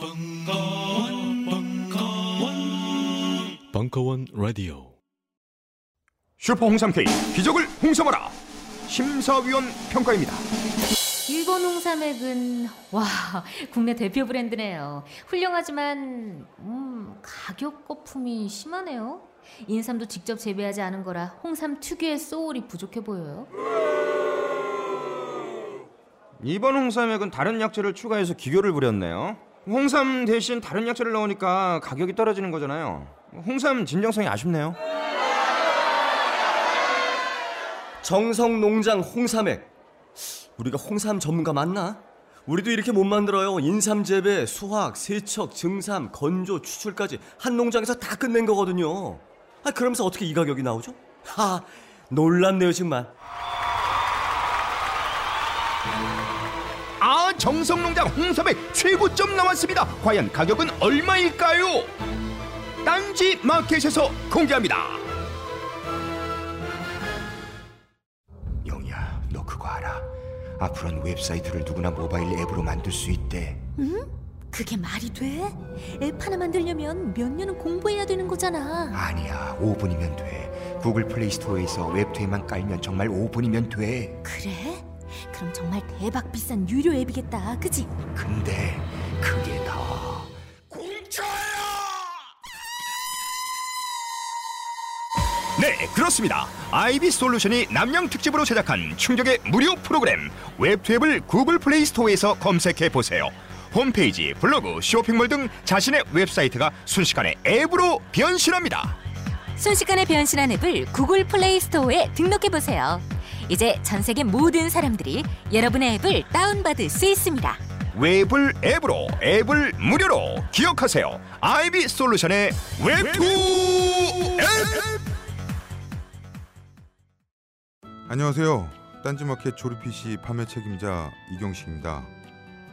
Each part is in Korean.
벙커원, 벙커원, 벙커원 라디오. 슈퍼 홍삼 K 기적을 홍삼하라 심사위원 평가입니다. 일본 홍삼액은 와 국내 대표 브랜드네요. 훌륭하지만 음, 가격 거품이 심하네요. 인삼도 직접 재배하지 않은 거라 홍삼 특유의 소울이 부족해 보여요. 이번 홍삼액은 다른 약재를 추가해서 기교를 부렸네요. 홍삼 대신 다른 약재를 넣으니까 가격이 떨어지는 거잖아요. 홍삼 진정성이 아쉽네요. 정성 농장 홍삼액. 우리가 홍삼 전문가 맞나? 우리도 이렇게 못 만들어요. 인삼 재배, 수확, 세척, 증삼, 건조, 추출까지 한 농장에서 다 끝낸 거거든요. 아, 그러면서 어떻게 이 가격이 나오죠? 하, 놀랍네요, 정말. 정성농장 홍삼액 최고점 나왔습니다. 과연 가격은 얼마일까요? 딴지 마켓에서 공개합니다. 영희야, 너 그거 알아? 앞으로는 웹사이트를 누구나 모바일 앱으로 만들 수 있대. 그게 말이 돼? 앱 하나 만들려면 몇 년은 공부해야 되는 거잖아. 아니야, 5분이면 돼. 구글 플레이 스토어에서 웹투앱만 깔면 정말 5분이면 돼. 그래? 그럼 정말 대박 비싼 유료 앱이겠다. 그지? 근데 그게 다 공짜야! 네, 그렇습니다. 아이비 솔루션이 납량 특집으로 제작한 충격의 무료 프로그램 웹투앱을 구글 플레이 스토어에서 검색해 보세요. 홈페이지, 블로그, 쇼핑몰 등 자신의 웹사이트가 순식간에 앱으로 변신합니다. 순식간에 변신한 앱을 구글 플레이 스토어에 등록해 보세요. 이제 전 세계 모든 사람들이 여러분의 앱을 다운받을 수 있습니다. 웹을 앱으로, 앱을 무료로 기억하세요. 아이비 솔루션의 웹투앱! 안녕하세요. 딴지마켓 조립 PC 판매 책임자 이경식입니다.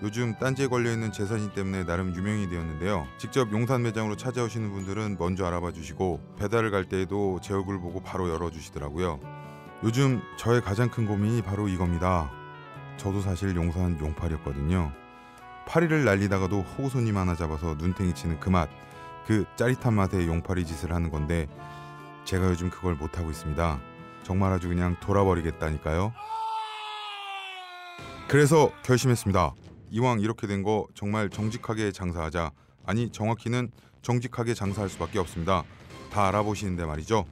요즘 딴지에 걸려있는 제 사진 때문에 나름 유명이 되었는데요. 직접 용산 매장으로 찾아오시는 분들은 먼저 알아봐 주시고 배달을 갈 때에도 제 얼굴 보고 바로 열어주시더라고요. 요즘 저의 가장 큰 고민이 바로 이겁니다. 저도 사실 용산 용팔이었거든요. 파리를 날리다가도 호구 손님 하나 잡아서 눈탱이 치는 그 맛, 그 짜릿한 맛에 용팔이 짓을 하는 건데 제가 요즘 그걸 못하고 있습니다. 정말 아주 그냥 돌아버리겠다니까요. 그래서 결심했습니다. 이왕 이렇게 된 거 정말 정직하게 장사하자. 아니 정확히는 정직하게 장사할 수밖에 없습니다. 다 알아보시는데 말이죠.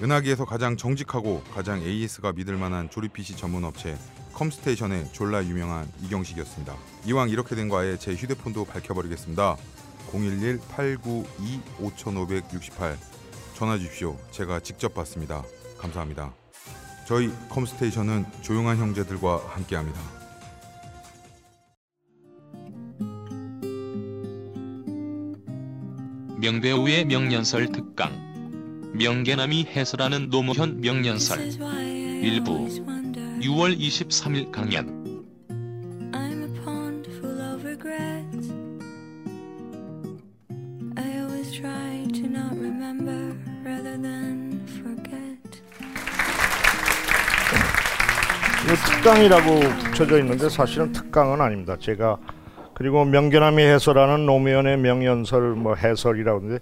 은하계에서 가장 정직하고 가장 AS가 믿을 만한 조립 PC 전문 업체 컴스테이션의 졸라 유명한 이경식이었습니다. 이왕 이렇게 된 거 아예 제 휴대폰도 밝혀버리겠습니다. 011-892-5568 전화 주십시오. 제가 직접 받습니다. 감사합니다. 저희 컴스테이션은 조용한 형제들과 함께합니다. 명배우의 명년설 특강 명계남이 해설하는 노무현 명년설 일부 6월 23일 강연 I'm a pond full of regrets. I always try to not remember rather than forget. 이거 특강이라고 붙여져 있는데 사실은 특강은 아닙니다. 제가 그리고 명견함이 해설하는 노무현의 명연설 뭐 해설이라고 하는데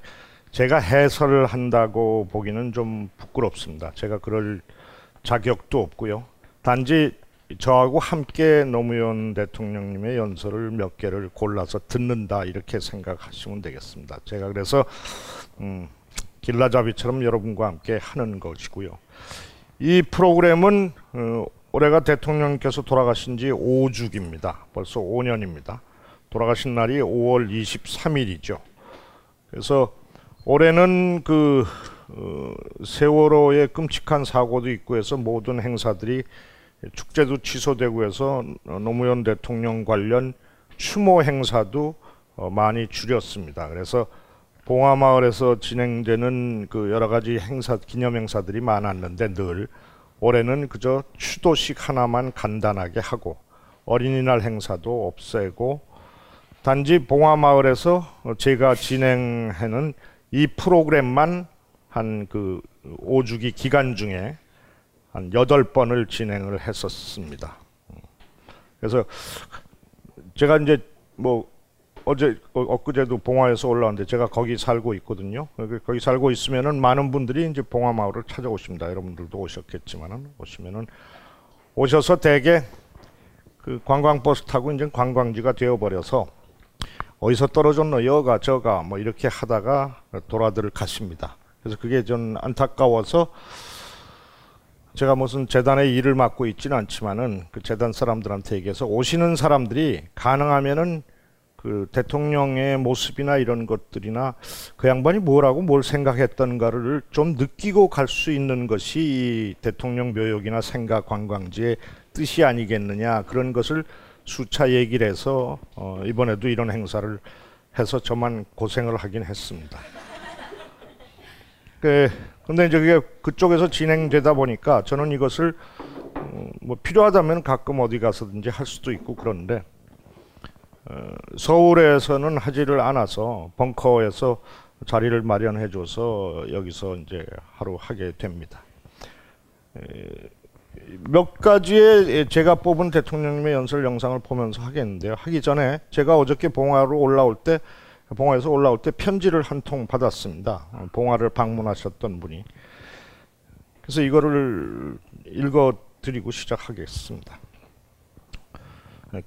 제가 해설을 한다고 보기는 좀 부끄럽습니다. 제가 그럴 자격도 없고요. 단지 저하고 함께 노무현 대통령님의 연설을 몇 개를 골라서 듣는다 이렇게 생각하시면 되겠습니다. 제가 그래서 음, 길라잡이처럼 여러분과 함께 하는 것이고요. 이 프로그램은 어, 올해가 대통령께서 돌아가신 지 5주기입니다. 벌써 5년입니다. 돌아가신 날이 5월 23일이죠. 그래서 올해는 그 어, 세월호의 끔찍한 사고도 있고 해서 모든 행사들이 축제도 취소되고 해서 노무현 대통령 관련 추모 행사도 어, 많이 줄였습니다. 그래서 봉화마을에서 진행되는 그 여러 가지 행사 기념 행사들이 많았는데 늘 올해는 그저 추도식 하나만 간단하게 하고 어린이날 행사도 없애고 단지 봉화마을에서 제가 진행하는 이 프로그램만 한 그 5주기 기간 중에 한 여덟 번을 진행을 했었습니다. 그래서 제가 이제 뭐 어제 어, 엊그제도 봉화에서 올라왔는데 제가 거기 살고 있거든요. 거기 살고 있으면은 많은 분들이 이제 봉화 마을을 찾아오십니다. 여러분들도 오셨겠지만은 오시면은 오셔서 대개 그 관광버스 타고 이제 관광지가 되어버려서 어디서 떨어졌노 여가 저가 뭐 이렇게 하다가 돌아들 가십니다. 그래서 그게 좀 안타까워서 제가 무슨 재단의 일을 맡고 있지는 않지만은 그 재단 사람들한테 얘기해서 오시는 사람들이 가능하면은 그 대통령의 모습이나 이런 것들이나 그 양반이 뭐라고 뭘 생각했던가를 좀 느끼고 갈 수 있는 것이 이 대통령 묘역이나 생각 관광지의 뜻이 아니겠느냐 그런 것을 수차 얘기를 해서 어 이번에도 이런 행사를 해서 저만 고생을 하긴 했습니다. 그 근데 그게 그쪽에서 진행되다 보니까 저는 이것을 음, 뭐 필요하다면 가끔 어디 가서든지 할 수도 있고 그런데 어, 서울에서는 하지를 않아서 벙커에서 자리를 마련해줘서 여기서 이제 하루 하게 됩니다. 에, 몇 가지의 제가 뽑은 대통령님의 연설 영상을 보면서 하겠는데요. 하기 전에 제가 어저께 봉화로 올라올 때 봉화에서 올라올 때 편지를 한 통 받았습니다. 봉화를 방문하셨던 분이. 그래서 이거를 읽어 드리고 시작하겠습니다.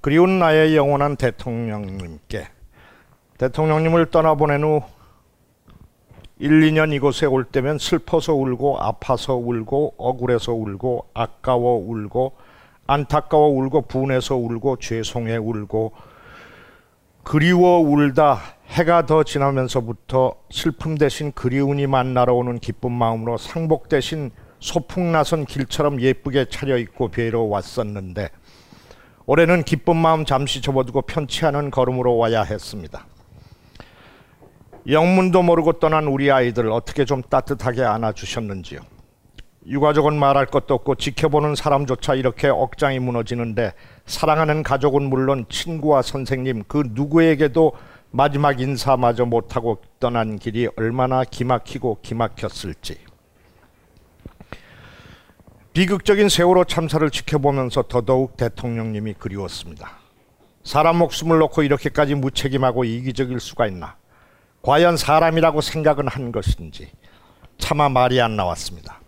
그리운 나의 영원한 대통령님께 대통령님을 떠나보낸 후 1, 2년 이곳에 올 때면 슬퍼서 울고 아파서 울고 억울해서 울고 아까워 울고 안타까워 울고 분해서 울고 죄송해 울고 그리워 울다 해가 더 지나면서부터 슬픔 대신 그리움이 만나러 오는 기쁜 마음으로 상복 대신 소풍 나선 길처럼 예쁘게 차려입고 뵈러 왔었는데 올해는 기쁜 마음 잠시 접어두고 편치 않은 걸음으로 와야 했습니다. 영문도 모르고 떠난 우리 아이들 어떻게 좀 따뜻하게 안아주셨는지요. 유가족은 말할 것도 없고 지켜보는 사람조차 이렇게 억장이 무너지는데 사랑하는 가족은 물론 친구와 선생님 그 누구에게도 마지막 인사마저 못하고 떠난 길이 얼마나 기막히고 기막혔을지. 비극적인 세월호 참사를 지켜보면서 더더욱 대통령님이 그리웠습니다. 사람 목숨을 놓고 이렇게까지 무책임하고 이기적일 수가 있나? 과연 사람이라고 생각은 한 것인지 차마 말이 안 나왔습니다.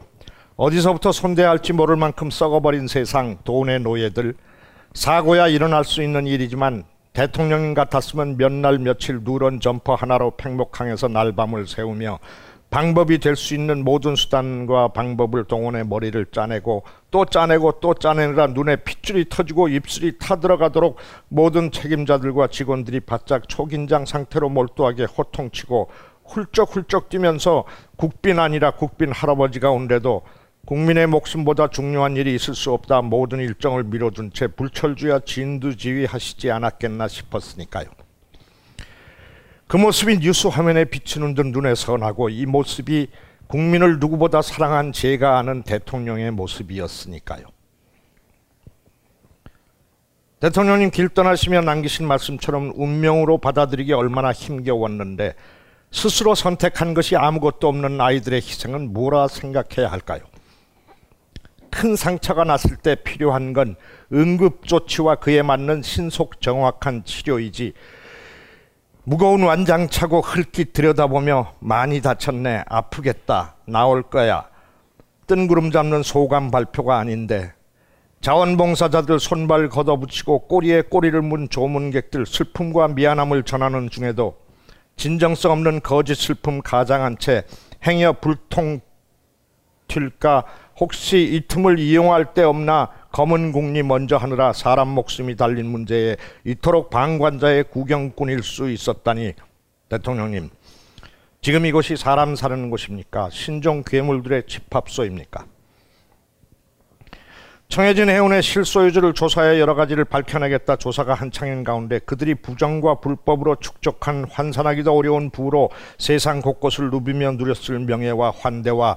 어디서부터 손대야 할지 모를 만큼 썩어버린 세상 돈의 노예들 사고야 일어날 수 있는 일이지만 대통령 같았으면 몇 날 며칠 누런 점퍼 하나로 팽목항에서 날밤을 새우며 방법이 될 수 있는 모든 수단과 방법을 동원해 머리를 짜내고 또 짜내고 또 짜내느라 눈에 핏줄이 터지고 입술이 타들어가도록 모든 책임자들과 직원들이 바짝 초긴장 상태로 몰두하게 호통치고 훌쩍훌쩍 뛰면서 국빈 아니라 국빈 할아버지가 온데도 국민의 목숨보다 중요한 일이 있을 수 없다 모든 일정을 미뤄둔 채 불철주야 진두지휘하시지 않았겠나 싶었으니까요. 그 모습이 뉴스 화면에 비치는 듯 눈에 선하고 이 모습이 국민을 누구보다 사랑한 제가 아는 대통령의 모습이었으니까요. 대통령님 길 떠나시며 남기신 말씀처럼 운명으로 받아들이기 얼마나 힘겨웠는데 스스로 선택한 것이 아무것도 없는 아이들의 희생은 뭐라 생각해야 할까요? 큰 상처가 났을 때 필요한 건 응급조치와 그에 맞는 신속 정확한 치료이지 무거운 완장 차고 흙기 들여다보며 많이 다쳤네. 아프겠다. 나올 거야. 뜬구름 잡는 소감 발표가 아닌데. 자원봉사자들 손발 걷어붙이고 꼬리에 꼬리를 문 조문객들 슬픔과 미안함을 전하는 중에도 진정성 없는 거짓 슬픔 가장한 채 행여 불통 튈까? 혹시 이 틈을 이용할 데 없나 검은 국리 먼저 하느라 사람 목숨이 달린 문제에 이토록 방관자의 구경꾼일 수 있었다니 대통령님 지금 이곳이 사람 사는 곳입니까? 신종 괴물들의 집합소입니까? 청해진 해운의 실소유주를 조사해 여러 가지를 밝혀내겠다 조사가 한창인 가운데 그들이 부정과 불법으로 축적한 환산하기도 어려운 부로 세상 곳곳을 누비며 누렸을 명예와 환대와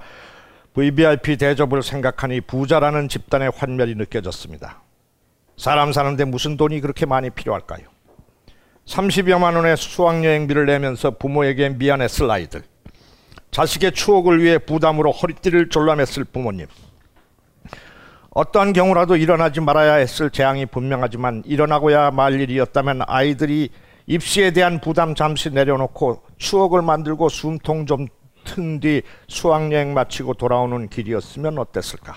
VVIP 대접을 생각하니 부자라는 집단의 환멸이 느껴졌습니다. 사람 사는데 무슨 돈이 그렇게 많이 필요할까요? 30여만 원의 수학여행비를 내면서 부모에게 미안했을 아이들. 자식의 추억을 위해 부담으로 허리띠를 졸라맸을 부모님. 어떠한 경우라도 일어나지 말아야 했을 재앙이 분명하지만 일어나고야 말 일이었다면 아이들이 입시에 대한 부담 잠시 내려놓고 추억을 만들고 숨통 좀 튼 뒤 수학여행 마치고 돌아오는 길이었으면 어땠을까?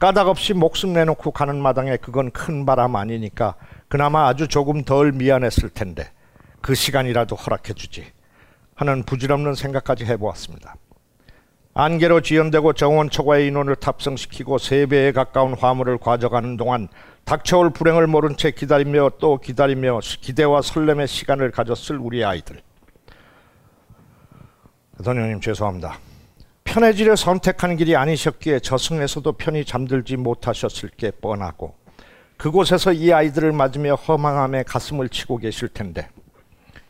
까닭 없이 목숨 내놓고 가는 마당에 그건 큰 바람 아니니까 그나마 아주 조금 덜 미안했을 텐데 그 시간이라도 허락해 주지 하는 부질없는 생각까지 해보았습니다. 안개로 지연되고 정원 초과의 인원을 탑승시키고 세 배에 가까운 화물을 가져가는 동안 닥쳐올 불행을 모른 채 기다리며 또 기다리며 기대와 설렘의 시간을 가졌을 우리 아이들. 대통령님 죄송합니다. 편해지려 선택한 길이 아니셨기에 저승에서도 편히 잠들지 못하셨을 게 뻔하고 그곳에서 이 아이들을 맞으며 허망함에 가슴을 치고 계실 텐데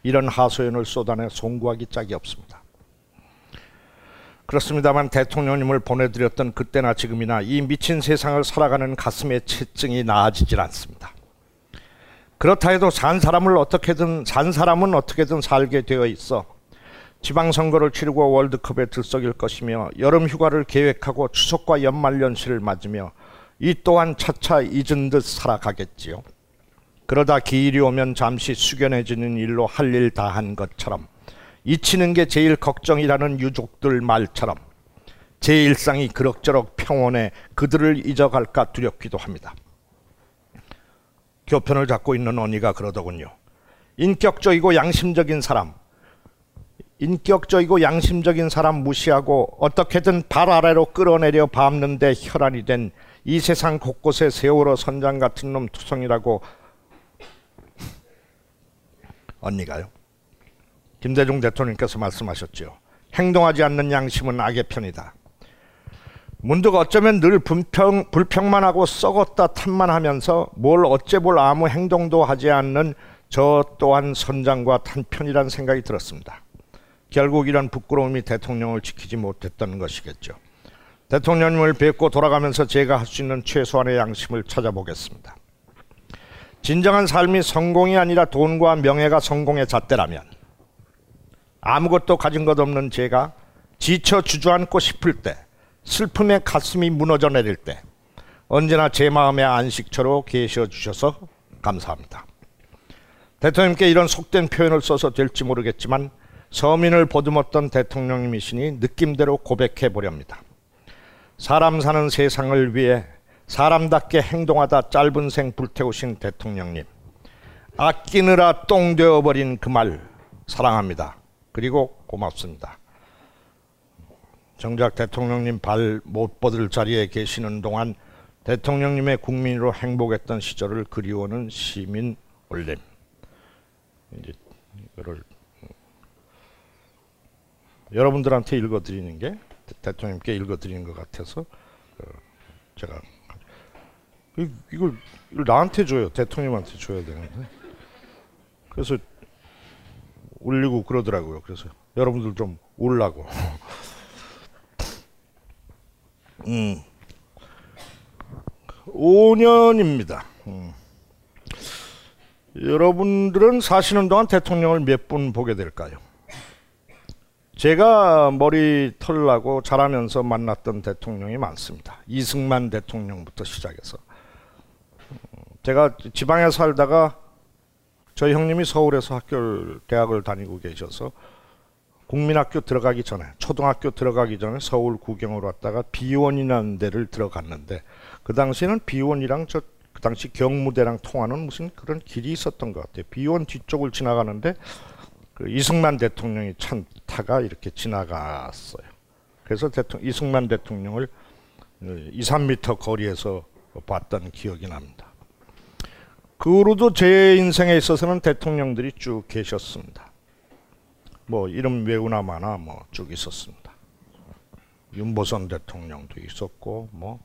이런 하소연을 쏟아내 송구하기 짝이 없습니다. 그렇습니다만 대통령님을 보내드렸던 그때나 지금이나 이 미친 세상을 살아가는 가슴의 채증이 나아지질 않습니다. 그렇다 해도 산 사람을 어떻게든 산 사람은 어떻게든 살게 되어 있어 지방선거를 치르고 월드컵에 들썩일 것이며 여름 휴가를 계획하고 추석과 연말연시를 맞으며 이 또한 차차 잊은 듯 살아가겠지요. 그러다 기일이 오면 잠시 숙연해지는 일로 할 일 다 한 것처럼 잊히는 게 제일 걱정이라는 유족들 말처럼 제 일상이 그럭저럭 평온해 그들을 잊어갈까 두렵기도 합니다. 교편을 잡고 있는 언니가 그러더군요. 인격적이고 양심적인 사람, 인격적이고 양심적인 사람 무시하고 어떻게든 발 아래로 끌어내려 밟는데 혈안이 된 이 세상 곳곳에 세월호 선장 같은 놈 투성이라고 언니가요. 김대중 대통령께서 말씀하셨죠. 행동하지 않는 양심은 악의 편이다. 문득 어쩌면 늘 불평, 불평만 하고 썩었다 탓만 하면서 뭘 어째 볼 아무 행동도 하지 않는 저 또한 선장과 탄편이란 생각이 들었습니다. 결국 이런 부끄러움이 대통령을 지키지 못했던 것이겠죠. 대통령님을 뵙고 돌아가면서 제가 할 수 있는 최소한의 양심을 찾아보겠습니다. 진정한 삶이 성공이 아니라 돈과 명예가 성공의 잣대라면 아무것도 가진 것 없는 제가 지쳐 주저앉고 싶을 때 슬픔에 가슴이 무너져 내릴 때 언제나 제 마음의 안식처로 계셔 주셔서 감사합니다. 대통령께 이런 속된 표현을 써서 될지 모르겠지만 서민을 보듬었던 대통령님이시니 느낌대로 고백해 보렵니다. 사람 사는 세상을 위해 사람답게 행동하다 짧은 생 불태우신 대통령님. 아끼느라 똥 되어버린 그 말 사랑합니다. 그리고 고맙습니다. 정작 대통령님 발 못 뻗을 자리에 계시는 동안 대통령님의 국민으로 행복했던 시절을 그리워하는 시민 올림. 이제 이거를 여러분들한테 읽어드리는 게 대통령님께 읽어드리는 것 같아서 어, 제가 이- 이걸, 이걸 나한테 줘요. 대통령한테 줘야 되는데. 그래서 울리고 그러더라고요. 그래서 여러분들 좀 울라고. 음. 5년입니다. 음. 여러분들은 사시는 동안 대통령을 몇 분 보게 될까요? 제가 머리 털나고 자라면서 만났던 대통령이 많습니다. 이승만 대통령부터 시작해서. 제가 지방에 살다가 저희 형님이 서울에서 학교를 대학을 다니고 계셔서 국민학교 들어가기 전에 초등학교 들어가기 전에 서울 구경을 왔다가 비원이라는 데를 들어갔는데 그 당시에는 비원이랑 저 그 당시 경무대랑 통하는 무슨 그런 길이 있었던 것 같아요. 비원 뒤쪽을 지나가는데 그 이승만 대통령이 찬 타가 이렇게 지나갔어요. 그래서 대통령, 이승만 대통령을 2, 3미터 거리에서 봤던 기억이 납니다. 그 후로도 제 인생에 있어서는 대통령들이 쭉 계셨습니다. 뭐 이름 외우나 마나 뭐 쭉 있었습니다. 윤보선 대통령도 있었고 뭐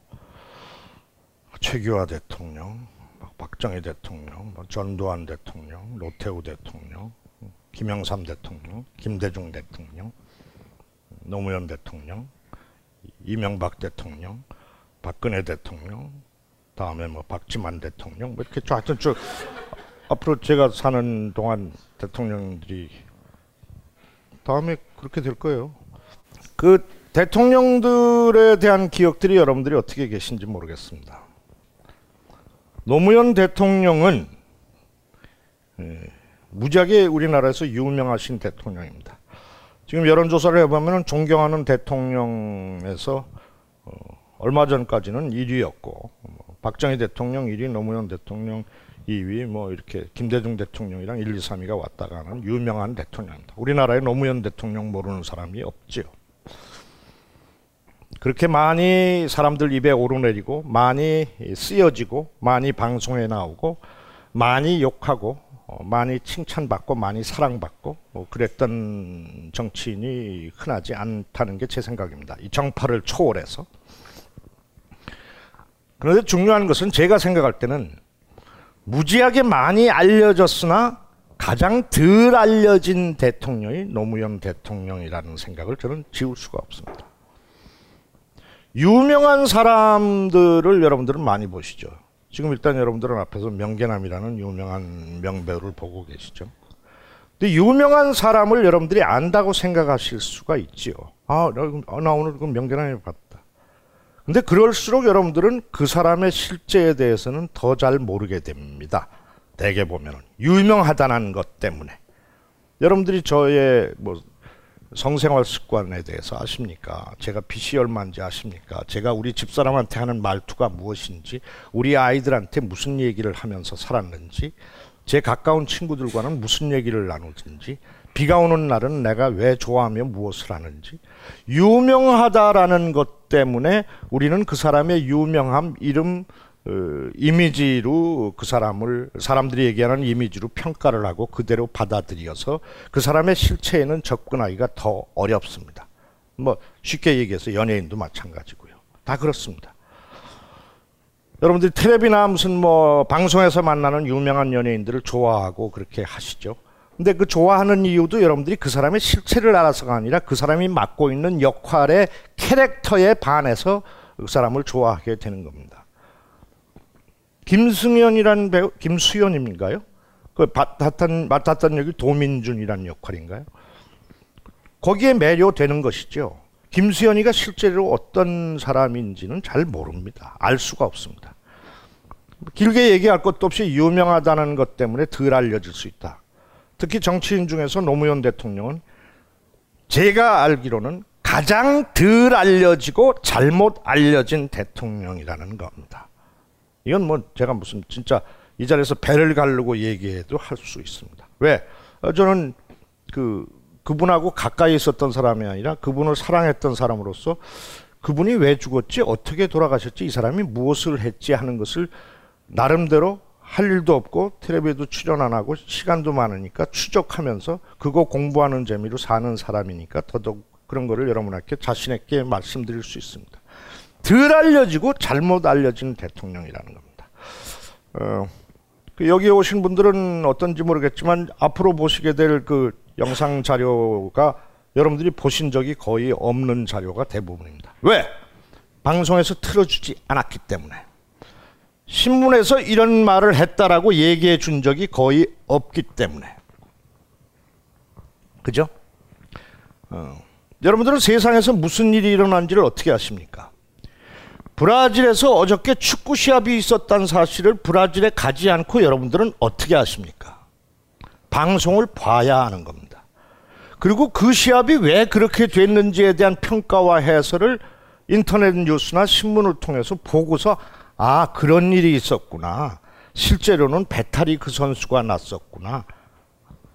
최규하 대통령, 막 박정희 대통령, 뭐 전두환 대통령, 노태우 대통령, 김영삼 대통령, 김대중 대통령, 노무현 대통령, 이명박 대통령, 박근혜 대통령, 다음에 뭐 박지만 대통령, 뭐 이렇게 쭉 하여튼 쭉 앞으로 제가 사는 동안 대통령들이 다음에 그렇게 될 거예요. 그 대통령들에 대한 기억들이 여러분들이 어떻게 계신지 모르겠습니다. 노무현 대통령은 예, 무지하게 우리나라에서 유명하신 대통령입니다. 지금 여론조사를 해보면 존경하는 대통령에서 어, 얼마 전까지는 1위였고 뭐 박정희 대통령 1위, 노무현 대통령 2위, 뭐 이렇게 김대중 대통령이랑 1, 2, 3위가 왔다 가는 유명한 대통령입니다. 우리나라에 노무현 대통령 모르는 사람이 없지요. 그렇게 많이 사람들 입에 오르내리고 많이 쓰여지고 많이 방송에 나오고 많이 욕하고 어, 많이 칭찬받고 많이 사랑받고 뭐 그랬던 정치인이 흔하지 않다는 게 제 생각입니다. 이 정파를 초월해서. 그런데 중요한 것은 제가 생각할 때는 무지하게 많이 알려졌으나 가장 덜 알려진 대통령이 노무현 대통령이라는 생각을 저는 지울 수가 없습니다. 유명한 사람들을 여러분들은 많이 보시죠. 지금 일단 여러분들은 앞에서 명계남이라는 유명한 명배우를 보고 계시죠. 근데 유명한 사람을 여러분들이 안다고 생각하실 수가 있지요. 아, 나, 나 오늘 그 명계남을 봤다. 근데 그럴수록 여러분들은 그 사람의 실제에 대해서는 더 잘 모르게 됩니다. 대개 보면은 유명하다는 것 때문에. 여러분들이 저의 뭐 성생활 습관에 대해서 아십니까? 제가 빚이 얼마인지 아십니까? 제가 우리 집사람한테 하는 말투가 무엇인지, 우리 아이들한테 무슨 얘기를 하면서 살았는지, 제 가까운 친구들과는 무슨 얘기를 나누든지, 비가 오는 날은 내가 왜 좋아하며 무엇을 하는지, 유명하다라는 것 때문에 우리는 그 사람의 유명함, 이름, 어, 이미지로 그 사람을 사람들이 얘기하는 이미지로 평가를 하고 그대로 받아들여서 그 사람의 실체에는 접근하기가 더 어렵습니다. 뭐 쉽게 얘기해서 연예인도 마찬가지고요. 다 그렇습니다. 여러분들이 텔레비나 무슨 뭐 방송에서 만나는 유명한 연예인들을 좋아하고 그렇게 하시죠. 근데 그 좋아하는 이유도 여러분들이 그 사람의 실체를 알아서가 아니라 그 사람이 맡고 있는 역할의 캐릭터에 반해서 그 사람을 좋아하게 되는 겁니다. 김승현이라는 배우, 김수현인가요? 그 맡았던, 맡았던 역이 도민준이라는 역할인가요? 거기에 매료되는 것이죠. 김수현이가 실제로 어떤 사람인지는 잘 모릅니다. 알 수가 없습니다. 길게 얘기할 것도 없이 유명하다는 것 때문에 덜 알려질 수 있다. 특히 정치인 중에서 노무현 대통령은 제가 알기로는 가장 덜 알려지고 잘못 알려진 대통령이라는 겁니다. 이건 뭐 제가 무슨 진짜 이 자리에서 배를 가르고 얘기해도 할 수 있습니다. 왜? 어, 저는 그 그분하고 가까이 있었던 사람이 아니라 그분을 사랑했던 사람으로서 그분이 왜 죽었지, 어떻게 돌아가셨지, 이 사람이 무엇을 했지 하는 것을 나름대로 할 일도 없고 텔레비에도 출연 안 하고 시간도 많으니까 추적하면서 그거 공부하는 재미로 사는 사람이니까 더더욱 그런 거를 여러분께 자신 있게 말씀드릴 수 있습니다. 덜 알려지고 잘못 알려진 대통령이라는 겁니다. 어, 그 여기 오신 분들은 어떤지 모르겠지만 앞으로 보시게 될 그 영상 자료가 여러분들이 보신 적이 거의 없는 자료가 대부분입니다. 왜? 방송에서 틀어주지 않았기 때문에. 신문에서 이런 말을 했다라고 얘기해 준 적이 거의 없기 때문에. 그죠? 어. 여러분들은 세상에서 무슨 일이 일어난지를 어떻게 아십니까? 브라질에서 어저께 축구 시합이 있었다는 사실을 브라질에 가지 않고 여러분들은 어떻게 아십니까? 방송을 봐야 하는 겁니다. 그리고 그 시합이 왜 그렇게 됐는지에 대한 평가와 해설을 인터넷 뉴스나 신문을 통해서 보고서 아, 그런 일이 있었구나. 실제로는 배탈이 그 선수가 났었구나.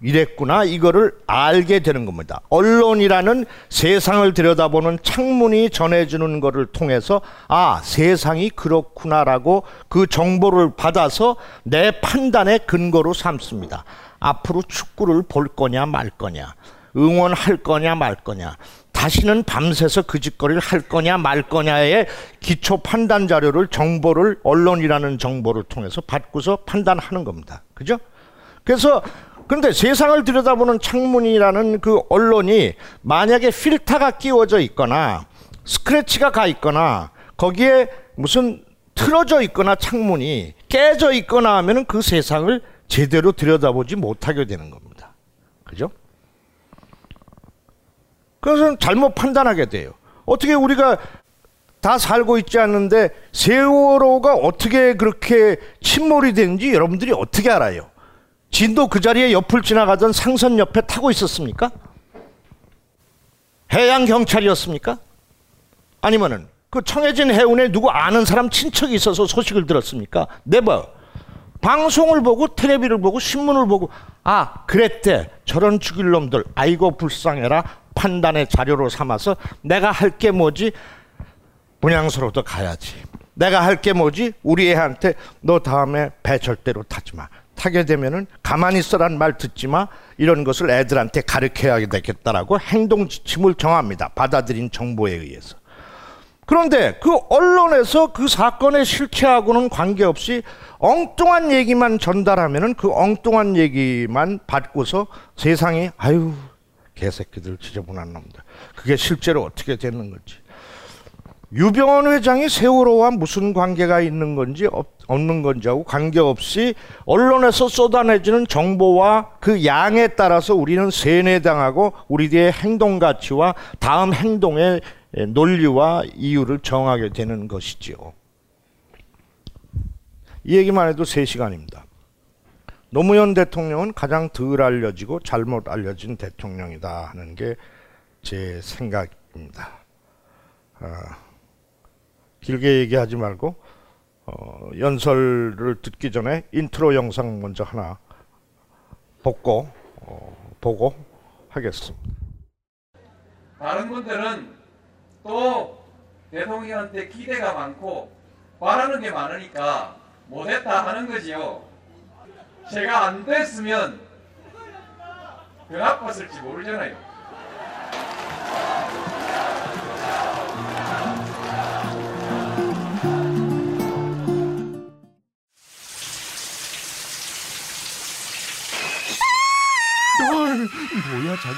이랬구나 이거를 알게 되는 겁니다. 언론이라는 세상을 들여다보는 창문이 전해주는 것을 통해서 아 세상이 그렇구나라고 그 정보를 받아서 내 판단의 근거로 삼습니다. 앞으로 축구를 볼 거냐 말 거냐 응원할 거냐 말 거냐 다시는 밤새서 그 짓거리를 할 거냐 말 거냐의 기초 판단 자료를 정보를 언론이라는 정보를 통해서 받고서 판단하는 겁니다. 그죠? 그래서 그런데 세상을 들여다보는 창문이라는 그 언론이 만약에 필터가 끼워져 있거나 스크래치가 가 있거나 거기에 무슨 틀어져 있거나 창문이 깨져 있거나 하면은 그 세상을 제대로 들여다보지 못하게 되는 겁니다. 그죠? 그래서 잘못 판단하게 돼요. 어떻게 우리가 다 살고 있지 않는데 세월호가 어떻게 그렇게 침몰이 되는지 여러분들이 어떻게 알아요? 진도 그 자리에 옆을 지나가던 상선 옆에 타고 있었습니까? 해양 경찰이었습니까? 아니면은 그 청해진 해운에 누구 아는 사람 친척이 있어서 소식을 들었습니까? 네버. 방송을 보고 텔레비를 보고 신문을 보고 아 그랬대 저런 죽일 놈들 아이고 불쌍해라 판단의 자료로 삼아서 내가 할 게 뭐지 분양소로도 가야지 내가 할 게 뭐지 우리 애한테 너 다음에 배 절대로 타지 마 타게 되면은 가만히 있어란 말 듣지 마. 이런 것을 애들한테 가르쳐야 되겠다라고 행동 지침을 정합니다. 받아들인 정보에 의해서. 그런데 그 언론에서 그 사건의 실체하고는 관계없이 엉뚱한 얘기만 전달하면은 그 엉뚱한 얘기만 받고서 세상이 아유 개새끼들 지저분한 놈들. 그게 실제로 어떻게 되는 건지 유병원 회장이 세월호와 무슨 관계가 있는 건지 없, 없는 건지하고 관계없이 언론에서 쏟아내지는 정보와 그 양에 따라서 우리는 세뇌당하고 우리의 행동 가치와 다음 행동의 논리와 이유를 정하게 되는 것이지요. 이 얘기만 해도 3시간입니다. 노무현 대통령은 가장 덜 알려지고 잘못 알려진 대통령이다 하는 게 제 생각입니다. 아, 길게 얘기하지 말고 어, 연설을 듣기 전에 인트로 영상 먼저 하나 보고 어, 보고 하겠습니다. 다른 분들은 또 대통령한테 기대가 많고 바라는 게 많으니까 못했다 하는 거지요. 제가 안 됐으면 더 나빴을지 모르잖아요.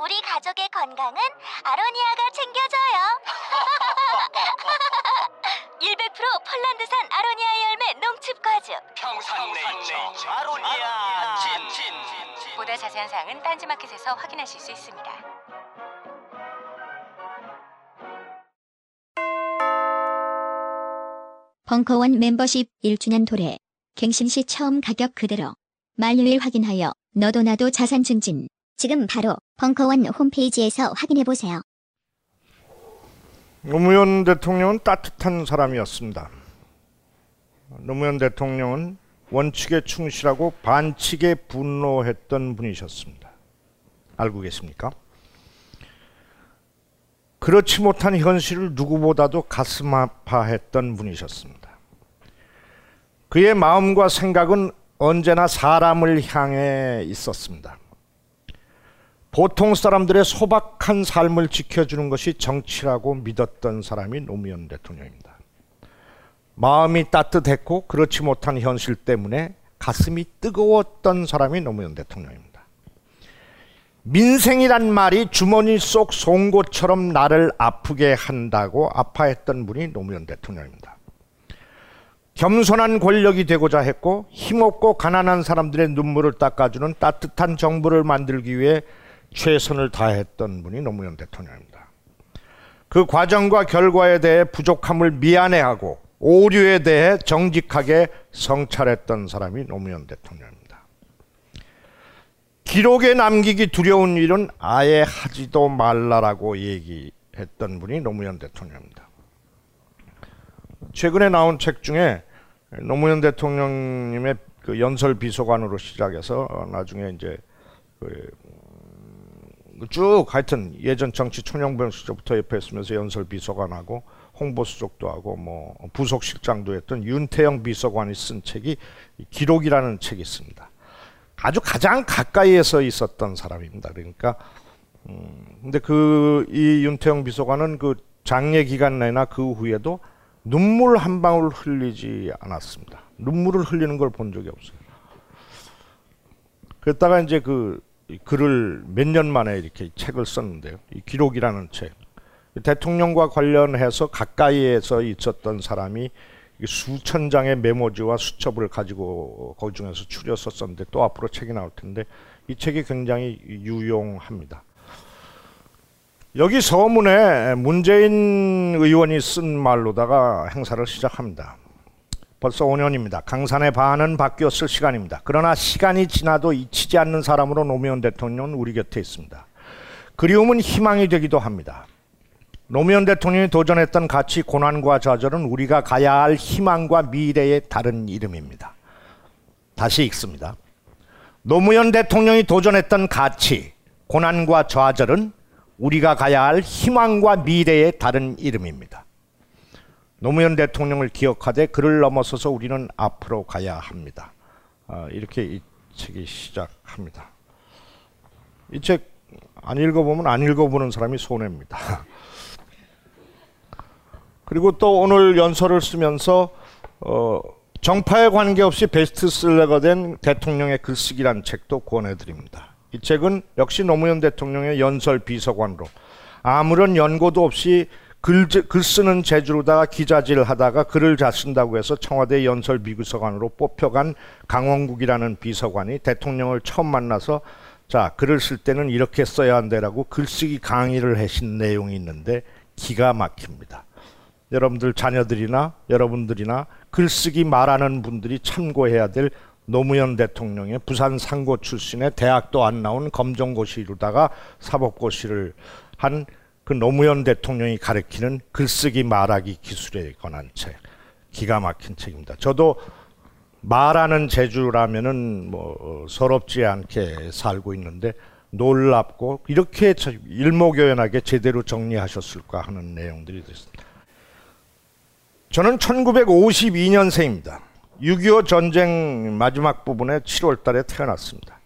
우리 가족의 건강은 아로니아가 챙겨줘요. 100% 폴란드산 아로니아 열매 농축 과즙. 평산네이처 아로니아 친 보다 자세한 사항은 딴지마켓에서 확인하실 수 있습니다. 벙커원 멤버십 1주년 도래. 갱신 시 처음 가격 그대로. 만료일 확인하여 너도 나도 자산 증진. 지금 바로 벙커원 홈페이지에서 확인해 보세요. 노무현 대통령은 따뜻한 사람이었습니다. 노무현 대통령은 원칙에 충실하고 반칙에 분노했던 분이셨습니다. 알고 계십니까? 그렇지 못한 현실을 누구보다도 가슴 아파했던 분이셨습니다. 그의 마음과 생각은 언제나 사람을 향해 있었습니다. 보통 사람들의 소박한 삶을 지켜주는 것이 정치라고 믿었던 사람이 노무현 대통령입니다. 마음이 따뜻했고 그렇지 못한 현실 때문에 가슴이 뜨거웠던 사람이 노무현 대통령입니다. 민생이란 말이 주머니 속 송곳처럼 나를 아프게 한다고 아파했던 분이 노무현 대통령입니다. 겸손한 권력이 되고자 했고 힘없고 가난한 사람들의 눈물을 닦아주는 따뜻한 정부를 만들기 위해 최선을 다했던 분이 노무현 대통령입니다. 그 과정과 결과에 대해 부족함을 미안해하고 오류에 대해 정직하게 성찰했던 사람이 노무현 대통령입니다. 기록에 남기기 두려운 일은 아예 하지도 말라라고 얘기했던 했던 분이 노무현 대통령입니다. 최근에 나온 책 중에 노무현 대통령님의 그 연설 비서관으로 시작해서 어, 나중에 이제 그, 음, 쭉 하여튼 예전 정치 총영병 시절부터 옆에 있으면서 연설 비서관하고 홍보 수석도 하고 뭐 부속 실장도 했던 윤태영 비서관이 쓴 책이 기록이라는 책이 있습니다. 아주 가장 가까이에서 있었던 사람입니다. 그러니까 음, 근데 그 이 윤태영 비서관은 그 장례 기간 내나 그 후에도 눈물 한 방울 흘리지 않았습니다. 눈물을 흘리는 걸 본 적이 없어요. 그랬다가 이제 그 글을 몇 년 만에 이렇게 책을 썼는데요. 이 기록이라는 책. 대통령과 관련해서 가까이에서 있었던 사람이 수천 장의 메모지와 수첩을 가지고 그 중에서 추려서 썼는데 또 앞으로 책이 나올 텐데 이 책이 굉장히 유용합니다. 여기 서문에 문재인 의원이 쓴 말로다가 행사를 시작합니다. 벌써 5년입니다. 강산의 반은 바뀌었을 시간입니다. 그러나 시간이 지나도 잊히지 않는 사람으로 노무현 대통령은 우리 곁에 있습니다. 그리움은 희망이 되기도 합니다. 노무현 대통령이 도전했던 가치, 고난과 좌절은 우리가 가야 할 희망과 미래의 다른 이름입니다. 다시 읽습니다. 노무현 대통령이 도전했던 가치, 고난과 좌절은 우리가 가야 할 희망과 미래의 다른 이름입니다. 노무현 대통령을 기억하되 그를 넘어서서 우리는 앞으로 가야 합니다. 아, 이렇게 이 책이 시작합니다. 이 책 안 읽어보면 안 읽어보는 사람이 손해입니다. 그리고 또 오늘 연설을 쓰면서 어, 정파에 관계없이 베스트셀러가 된 대통령의 글쓰기란 책도 권해드립니다. 이 책은 역시 노무현 대통령의 연설 비서관으로 아무런 연고도 없이 글, 글 쓰는 재주로다가 기자질 하다가 글을 잘 쓴다고 해서 청와대 연설 비서관으로 뽑혀간 강원국이라는 비서관이 대통령을 처음 만나서 자 글을 쓸 때는 이렇게 써야 한다라고 글쓰기 강의를 하신 내용이 있는데 기가 막힙니다. 여러분들 자녀들이나 여러분들이나 글쓰기 말하는 분들이 참고해야 될 노무현 대통령의 부산 상고 출신의 대학도 안 나온 검정고시로다가 사법고시를 한 그 노무현 대통령이 가르치는 글쓰기 말하기 기술에 관한 책 기가 막힌 책입니다. 저도 말하는 재주라면은 뭐 서럽지 않게 살고 있는데 놀랍고 이렇게 일목요연하게 제대로 정리하셨을까 하는 내용들이 됐습니다. 저는 1952년생입니다. 6.25 전쟁 마지막 부분에 7월 달에 태어났습니다.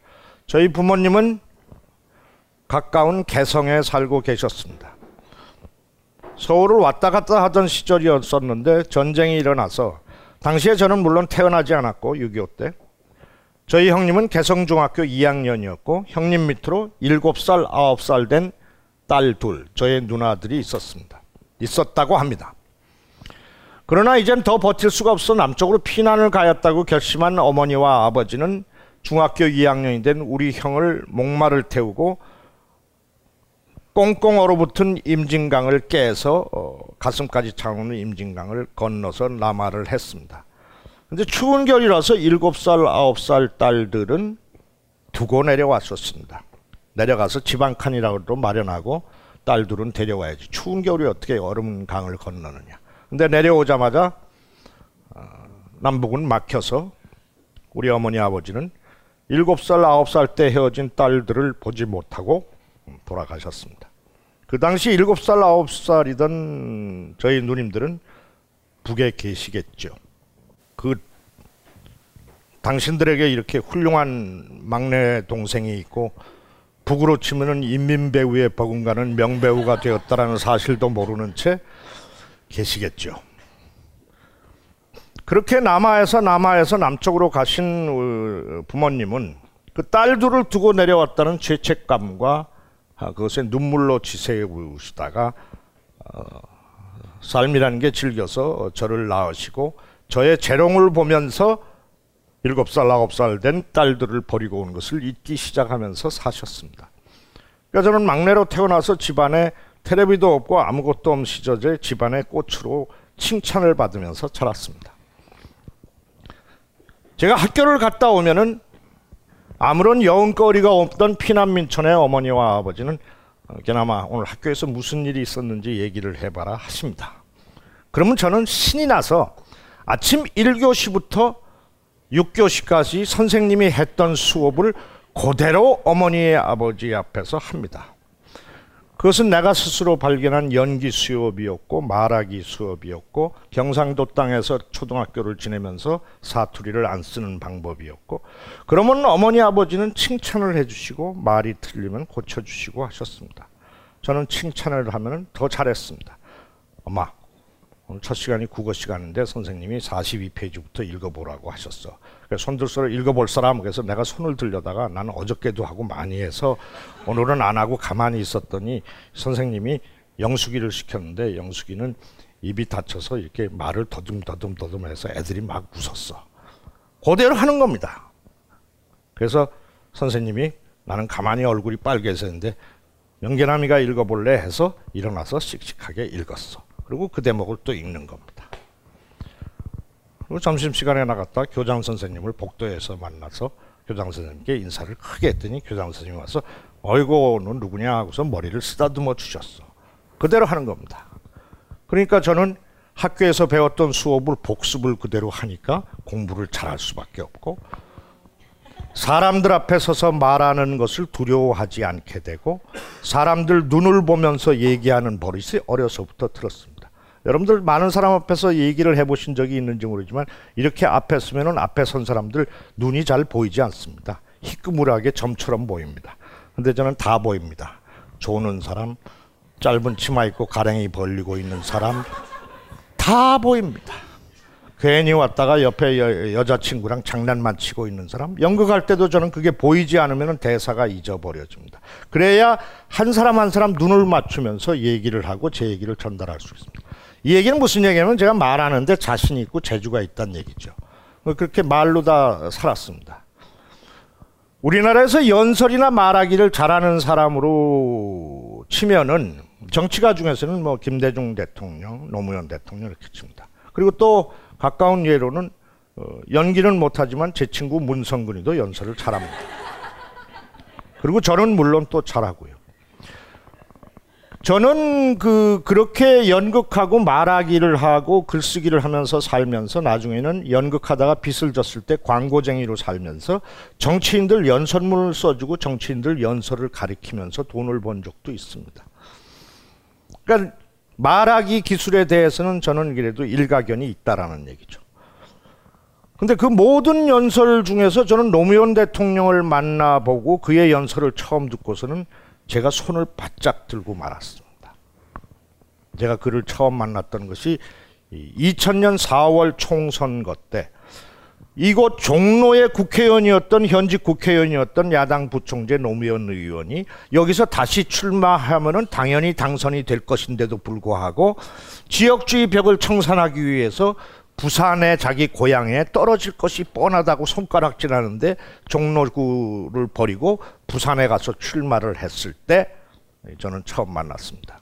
저희 부모님은 가까운 개성에 살고 계셨습니다. 서울을 왔다 갔다 하던 시절이었었는데 전쟁이 일어나서 당시에 저는 물론 태어나지 않았고 6.25 때 저희 형님은 개성중학교 2학년이었고 형님 밑으로 7살, 9살 된 딸 둘, 저의 누나들이 있었습니다. 있었다고 합니다. 그러나 이젠 더 버틸 수가 없어 남쪽으로 피난을 가였다고 결심한 어머니와 아버지는 중학교 2학년이 된 우리 형을 목마를 태우고 꽁꽁 얼어붙은 임진강을 깨서 어, 가슴까지 차오는 임진강을 건너서 남하를 했습니다. 근데 추운 겨울이라서 7살, 9살 딸들은 두고 내려왔었습니다. 내려가서 지방칸이라고 마련하고 딸들은 데려와야지. 추운 겨울이 어떻게 얼음 강을 건너느냐. 근데 내려오자마자 어, 남북은 막혀서 우리 어머니 아버지는 7살, 9살 때 헤어진 딸들을 보지 못하고 돌아가셨습니다. 그 당시 7살, 9살이던 저희 누님들은 북에 계시겠죠. 그 당신들에게 이렇게 훌륭한 막내 동생이 있고 북으로 치면은 인민 배우의 버금가는 명배우가 되었다라는 사실도 모르는 채 계시겠죠. 그렇게 남하에서 남하에서 남쪽으로 가신 어, 부모님은 그 딸들을 두고 내려왔다는 죄책감과 아, 그것에 눈물로 지새우시다가 어, 삶이라는 게 즐겨서 저를 낳으시고 저의 재롱을 보면서 일곱 살 아홉 살 된 딸들을 버리고 온 것을 잊기 시작하면서 사셨습니다. 그러니까 저는 막내로 태어나서 집안에 테레비도 없고 아무것도 없는 시절에 집안의 꽃으로 칭찬을 받으면서 자랐습니다. 제가 학교를 갔다 오면은 아무런 여운거리가 없던 피난민촌의 어머니와 아버지는 어, 게나마 오늘 학교에서 무슨 일이 있었는지 얘기를 해봐라 하십니다. 그러면 저는 신이 나서 아침 1교시부터 6교시까지 선생님이 했던 수업을 그대로 어머니의 아버지 앞에서 합니다. 그것은 내가 스스로 발견한 연기 수업이었고 말하기 수업이었고 경상도 땅에서 초등학교를 지내면서 사투리를 안 쓰는 방법이었고 그러면 어머니 아버지는 칭찬을 해주시고 말이 틀리면 고쳐주시고 하셨습니다. 저는 칭찬을 하면 더 잘했습니다. 엄마 오늘 첫 시간이 국어 시간인데 선생님이 42페이지부터 읽어보라고 하셨어. 그래서 손들서로 읽어볼 사람 그래서 내가 손을 들려다가 나는 어저께도 하고 많이 해서 오늘은 안 하고 가만히 있었더니 선생님이 영숙이를 시켰는데 영숙이는 입이 다쳐서 이렇게 말을 더듬더듬 더듬 해서 애들이 막 웃었어. 그대로 하는 겁니다. 그래서 선생님이 나는 가만히 얼굴이 빨개졌는데 명계남이가 읽어볼래 해서 일어나서 씩씩하게 읽었어. 그리고 그 대목을 또 읽는 겁니다. 그리고 점심시간에 나갔다 교장 선생님을 복도에서 만나서 교장 선생님께 인사를 크게 했더니 교장 선생님이 와서 어이고 너 누구냐 하고서 머리를 쓰다듬어 주셨어. 그대로 하는 겁니다. 그러니까 저는 학교에서 배웠던 수업을 복습을 그대로 하니까 공부를 잘할 수밖에 없고 사람들 앞에 서서 말하는 것을 두려워하지 않게 되고 사람들 눈을 보면서 얘기하는 버릇이 어려서부터 들었습니다. 여러분들 많은 사람 앞에서 얘기를 해보신 적이 있는지 모르지만 이렇게 앞에 서면은 앞에 선 사람들 눈이 잘 보이지 않습니다. 희끄무하게 점처럼 보입니다. 근데 저는 다 보입니다. 조는 사람, 짧은 치마 입고 가랭이 벌리고 있는 사람 다 보입니다. 괜히 왔다가 옆에 여, 여자친구랑 장난만 치고 있는 사람 연극할 때도 저는 그게 보이지 않으면 대사가 잊어버려집니다. 그래야 한 사람 한 사람 눈을 맞추면서 얘기를 하고 제 얘기를 전달할 수 있습니다. 이 얘기는 무슨 얘기냐면 제가 말하는데 자신이 있고 재주가 있다는 얘기죠. 그렇게 말로 다 살았습니다. 우리나라에서 연설이나 말하기를 잘하는 사람으로 치면은 정치가 중에서는 뭐 김대중 대통령, 노무현 대통령 이렇게 칩니다. 그리고 또 가까운 예로는 어, 연기는 못하지만 제 친구 문성근이도 연설을 잘합니다. 그리고 저는 물론 또 잘하고요. 저는 그 그렇게 연극하고 말하기를 하고 글쓰기를 하면서 살면서 나중에는 연극하다가 빚을 졌을 때 광고쟁이로 살면서 정치인들 연설문을 써주고 정치인들 연설을 가리키면서 돈을 번 적도 있습니다. 그러니까 말하기 기술에 대해서는 저는 그래도 일가견이 있다라는 얘기죠. 근데 그 모든 연설 중에서 저는 노무현 대통령을 만나보고 그의 연설을 처음 듣고서는 제가 손을 바짝 들고 말았습니다. 제가 그를 처음 만났던 것이 2000년 4월 총선거 때 이곳 종로의 국회의원이었던 현직 국회의원이었던 야당 부총재 노무현 의원이 여기서 다시 출마하면은 당연히 당선이 될 것인데도 불구하고 지역주의 벽을 청산하기 위해서 부산의 자기 고향에 떨어질 것이 뻔하다고 손가락질하는데 종로구를 버리고 부산에 가서 출마를 했을 때 저는 처음 만났습니다.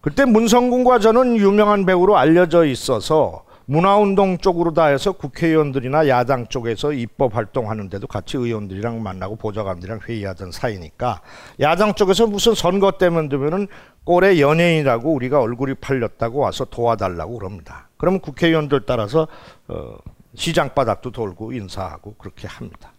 그때 문성군과 저는 유명한 배우로 알려져 있어서 문화운동 쪽으로 다 해서 국회의원들이나 야당 쪽에서 입법 활동하는데도 같이 의원들이랑 만나고 보좌관들이랑 회의하던 사이니까 야당 쪽에서 무슨 선거 때문 되면은 꼴의 연예인이라고 우리가 얼굴이 팔렸다고 와서 도와달라고 그럽니다. 그러면 국회의원들 따라서 어, 시장 바닥도 돌고 인사하고 그렇게 합니다.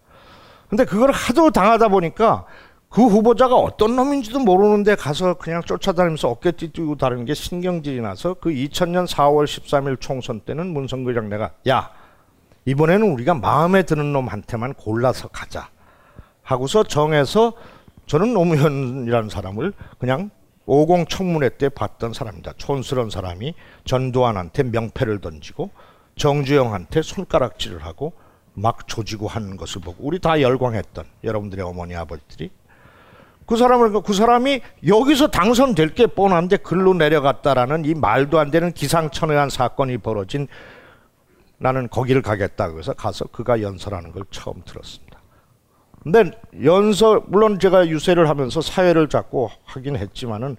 근데 그걸 하도 당하다 보니까 그 후보자가 어떤 놈인지도 모르는데 가서 그냥 쫓아다니면서 어깨 띠고 다니는 게 신경질이 나서 그 2000년 4월 13일 총선 때는 문성구장 내가 야 이번에는 우리가 마음에 드는 놈한테만 골라서 가자 하고서 정해서 저는 노무현이라는 사람을 그냥 50 청문회 때 봤던 사람입니다. 촌스러운 사람이 전두환한테 명패를 던지고 정주영한테 손가락질을 하고 막 조지고 하는 것을 보고 우리 다 열광했던 여러분들의 어머니 아버지들이 그 사람을 그 사람이 여기서 당선될 게 뻔한데 글로 내려갔다라는 이 말도 안 되는 기상천외한 사건이 벌어진 나는 거기를 가겠다 그래서 가서 그가 연설하는 걸 처음 들었습니다. 근데 연설 물론 제가 유세를 하면서 사회를 잡고 하긴 했지만은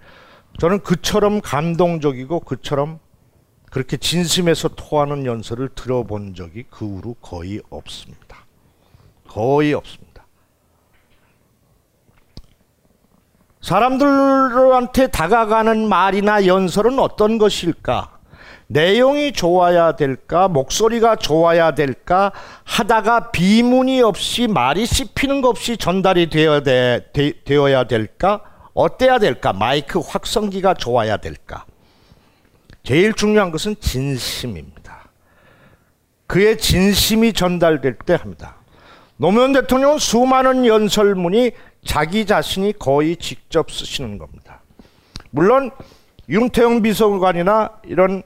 저는 그처럼 감동적이고 그처럼 그렇게 진심에서 토하는 연설을 들어본 적이 그 후로 거의 없습니다. 거의 없습니다. 사람들한테 다가가는 말이나 연설은 어떤 것일까? 내용이 좋아야 될까? 목소리가 좋아야 될까? 하다가 비문이 없이 말이 씹히는 것 없이 전달이 되어야, 돼, 되, 되어야 될까? 어때야 될까? 마이크 확성기가 좋아야 될까? 제일 중요한 것은 진심입니다. 그의 진심이 전달될 때 합니다. 노무현 대통령은 수많은 연설문이 자기 자신이 거의 직접 쓰시는 겁니다. 물론 윤태영 비서관이나 이런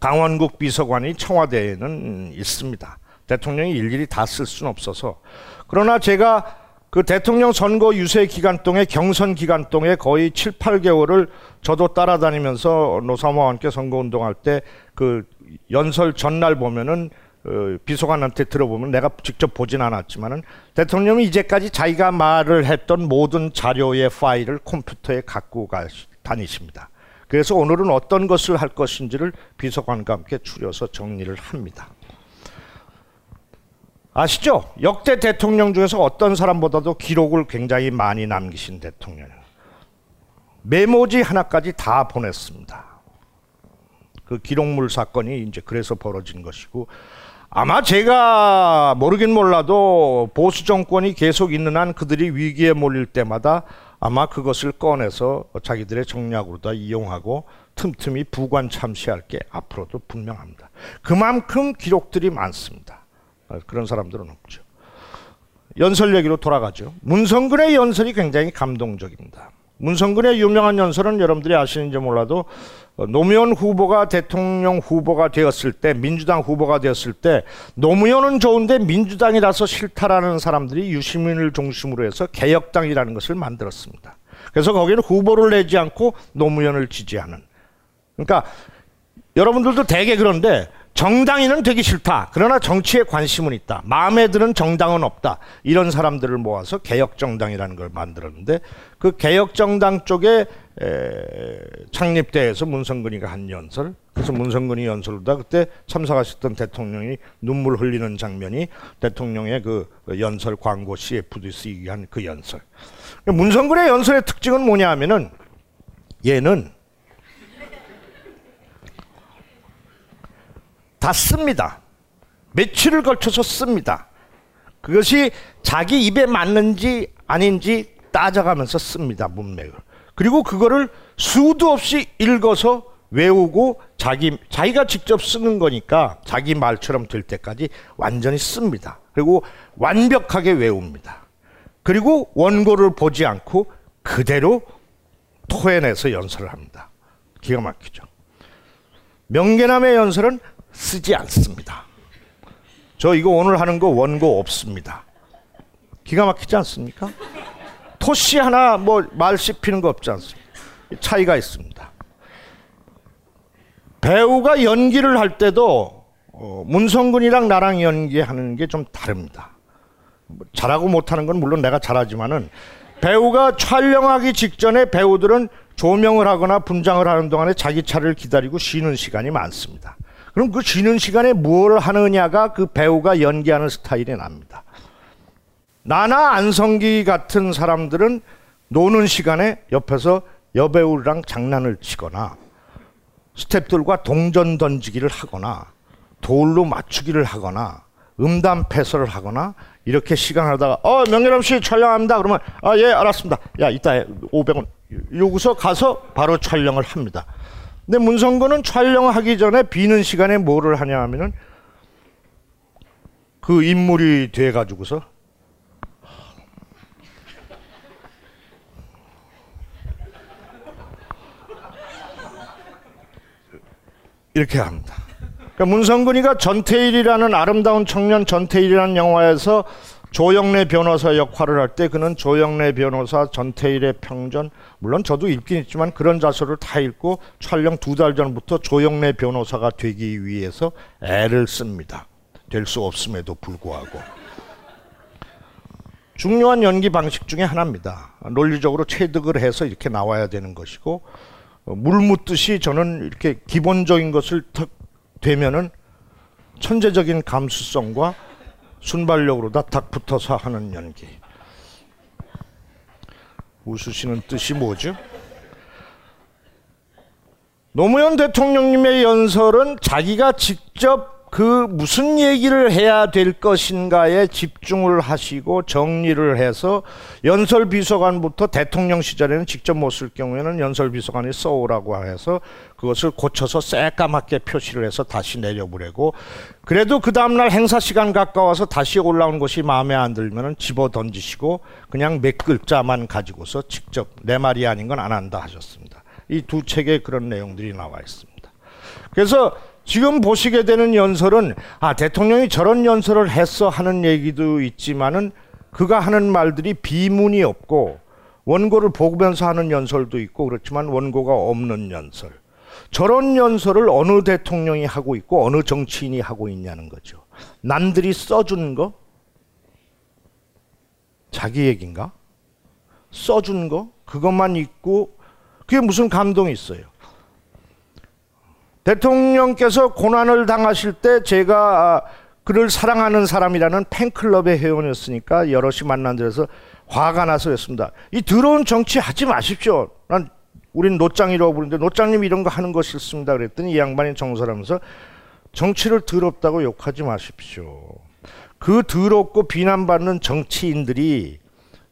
강원국 비서관이 청와대에는 있습니다. 대통령이 일일이 다 쓸 수는 없어서. 그러나 제가 그 대통령 선거 유세 기간 동에 경선 기간 동에 거의 7, 8개월을 저도 따라다니면서 노사모와 함께 선거 운동할 때 그 연설 전날 보면은 어, 비서관한테 들어보면 내가 직접 보진 않았지만은 대통령이 이제까지 자기가 말을 했던 모든 자료의 파일을 컴퓨터에 갖고 가 다니십니다. 그래서 오늘은 어떤 것을 할 것인지를 비서관과 함께 추려서 정리를 합니다. 아시죠? 역대 대통령 중에서 어떤 사람보다도 기록을 굉장히 많이 남기신 대통령이에요. 메모지 하나까지 다 보냈습니다. 그 기록물 사건이 이제 그래서 벌어진 것이고 아마 제가 모르긴 몰라도 보수 정권이 계속 있는 한 그들이 위기에 몰릴 때마다 아마 그것을 꺼내서 자기들의 정략으로 다 이용하고 틈틈이 부관 참시할 게 앞으로도 분명합니다. 그만큼 기록들이 많습니다. 그런 사람들은 없죠. 연설 얘기로 돌아가죠. 문성근의 연설이 굉장히 감동적입니다. 문성근의 유명한 연설은 여러분들이 아시는지 몰라도 노무현 후보가 대통령 후보가 되었을 때 민주당 후보가 되었을 때 노무현은 좋은데 민주당이라서 싫다라는 사람들이 유시민을 중심으로 해서 개혁당이라는 것을 만들었습니다. 그래서 거기는 후보를 내지 않고 노무현을 지지하는 그러니까 여러분들도 대개 그런데 정당인은 되기 싫다. 그러나 정치에 관심은 있다. 마음에 드는 정당은 없다. 이런 사람들을 모아서 개혁정당이라는 걸 만들었는데 그 개혁정당 쪽에 창립대에서 문성근이가 한 연설. 그래서 문성근이 연설로다 그때 참석하셨던 대통령이 눈물 흘리는 장면이 대통령의 그 연설 광고 CF도 쓰기 위한 그 연설. 문성근의 연설의 특징은 뭐냐 하면은 얘는 다 씁니다. 며칠을 걸쳐서 씁니다. 그것이 자기 입에 맞는지 아닌지 따져가면서 씁니다. 문맥을. 그리고 그거를 수도 없이 읽어서 외우고 자기 자기가 직접 쓰는 거니까 자기 말처럼 될 때까지 완전히 씁니다. 그리고 완벽하게 외웁니다. 그리고 원고를 보지 않고 그대로 토해내서 연설을 합니다. 기가 막히죠. 명계남의 연설은 쓰지 않습니다. 저 이거 오늘 하는 거 원고 없습니다. 기가 막히지 않습니까? 토시 하나 뭐 말 씹히는 거 없지 않습니까? 차이가 있습니다. 배우가 연기를 할 때도 어, 문성근이랑 나랑 연기하는 게 좀 다릅니다. 뭐 잘하고 못하는 건 물론 내가 잘하지만은 배우가 촬영하기 직전에 배우들은 조명을 하거나 분장을 하는 동안에 자기 차를 기다리고 쉬는 시간이 많습니다. 그럼 그 쉬는 시간에 뭘 하느냐가 그 배우가 연기하는 스타일이 납니다. 나나 안성기 같은 사람들은 노는 시간에 옆에서 여배우랑 장난을 치거나 스탭들과 동전 던지기를 하거나 돌로 맞추기를 하거나 음담 패설을 하거나 이렇게 시간 하다가 어 명예람 씨 촬영합니다. 그러면 아 예 알았습니다. 야 이따 500원. 여기서 가서 바로 촬영을 합니다 근데 문성근은 촬영하기 전에 비는 시간에 뭐를 하냐 하면은 그 인물이 돼 가지고서 이렇게 합니다. 그러니까 문성근이가 전태일이라는 아름다운 청년 전태일이라는 영화에서 조영래 변호사 역할을 할 때 그는 조영래 변호사 전태일의 평전 물론 저도 읽긴 있지만 그런 자서를 다 읽고 촬영 두 달 전부터 조영래 변호사가 되기 위해서 애를 씁니다. 될 수 없음에도 불구하고 중요한 연기 방식 중에 하나입니다. 논리적으로 체득을 해서 이렇게 나와야 되는 것이고 물 묻듯이 저는 이렇게 기본적인 것을 턱 되면은 천재적인 감수성과 순발력으로 다탁 붙어서 하는 연기. 웃으시는 뜻이 뭐죠? 노무현 대통령님의 연설은 자기가 직접 그 무슨 얘기를 해야 될 것인가에 집중을 하시고 정리를 해서 연설 비서관부터 대통령 시절에는 직접 못 쓸 경우에는 연설 비서관이 써오라고 해서 그것을 고쳐서 새까맣게 표시를 해서 다시 내려보내고 그래도 그 다음날 행사 시간 가까워서 다시 올라온 것이 마음에 안 들면 집어 던지시고 그냥 몇 글자만 가지고서 직접 내 말이 아닌 건 안 한다 하셨습니다. 이 두 책에 그런 내용들이 나와 있습니다. 그래서 지금 보시게 되는 연설은 아 대통령이 저런 연설을 했어 하는 얘기도 있지만은 그가 하는 말들이 비문이 없고 원고를 보면서 하는 연설도 있고 그렇지만 원고가 없는 연설. 저런 연설을 어느 대통령이 하고 있고 어느 정치인이 하고 있냐는 거죠. 남들이 써준 거? 자기 얘긴가? 써준 거? 그것만 있고 그게 무슨 감동이 있어요? 대통령께서 고난을 당하실 때 제가 아, 그를 사랑하는 사람이라는 팬클럽의 회원이었으니까 여럿이 만난 데서 화가 나서 했습니다. 이 더러운 정치 하지 마십시오. 난 우린 노짱이라고 부르는데 노짱님 이런 거 하는 거 싫습니다. 그랬더니 이 양반이 정설하면서 정치를 더럽다고 욕하지 마십시오. 그 더럽고 비난받는 정치인들이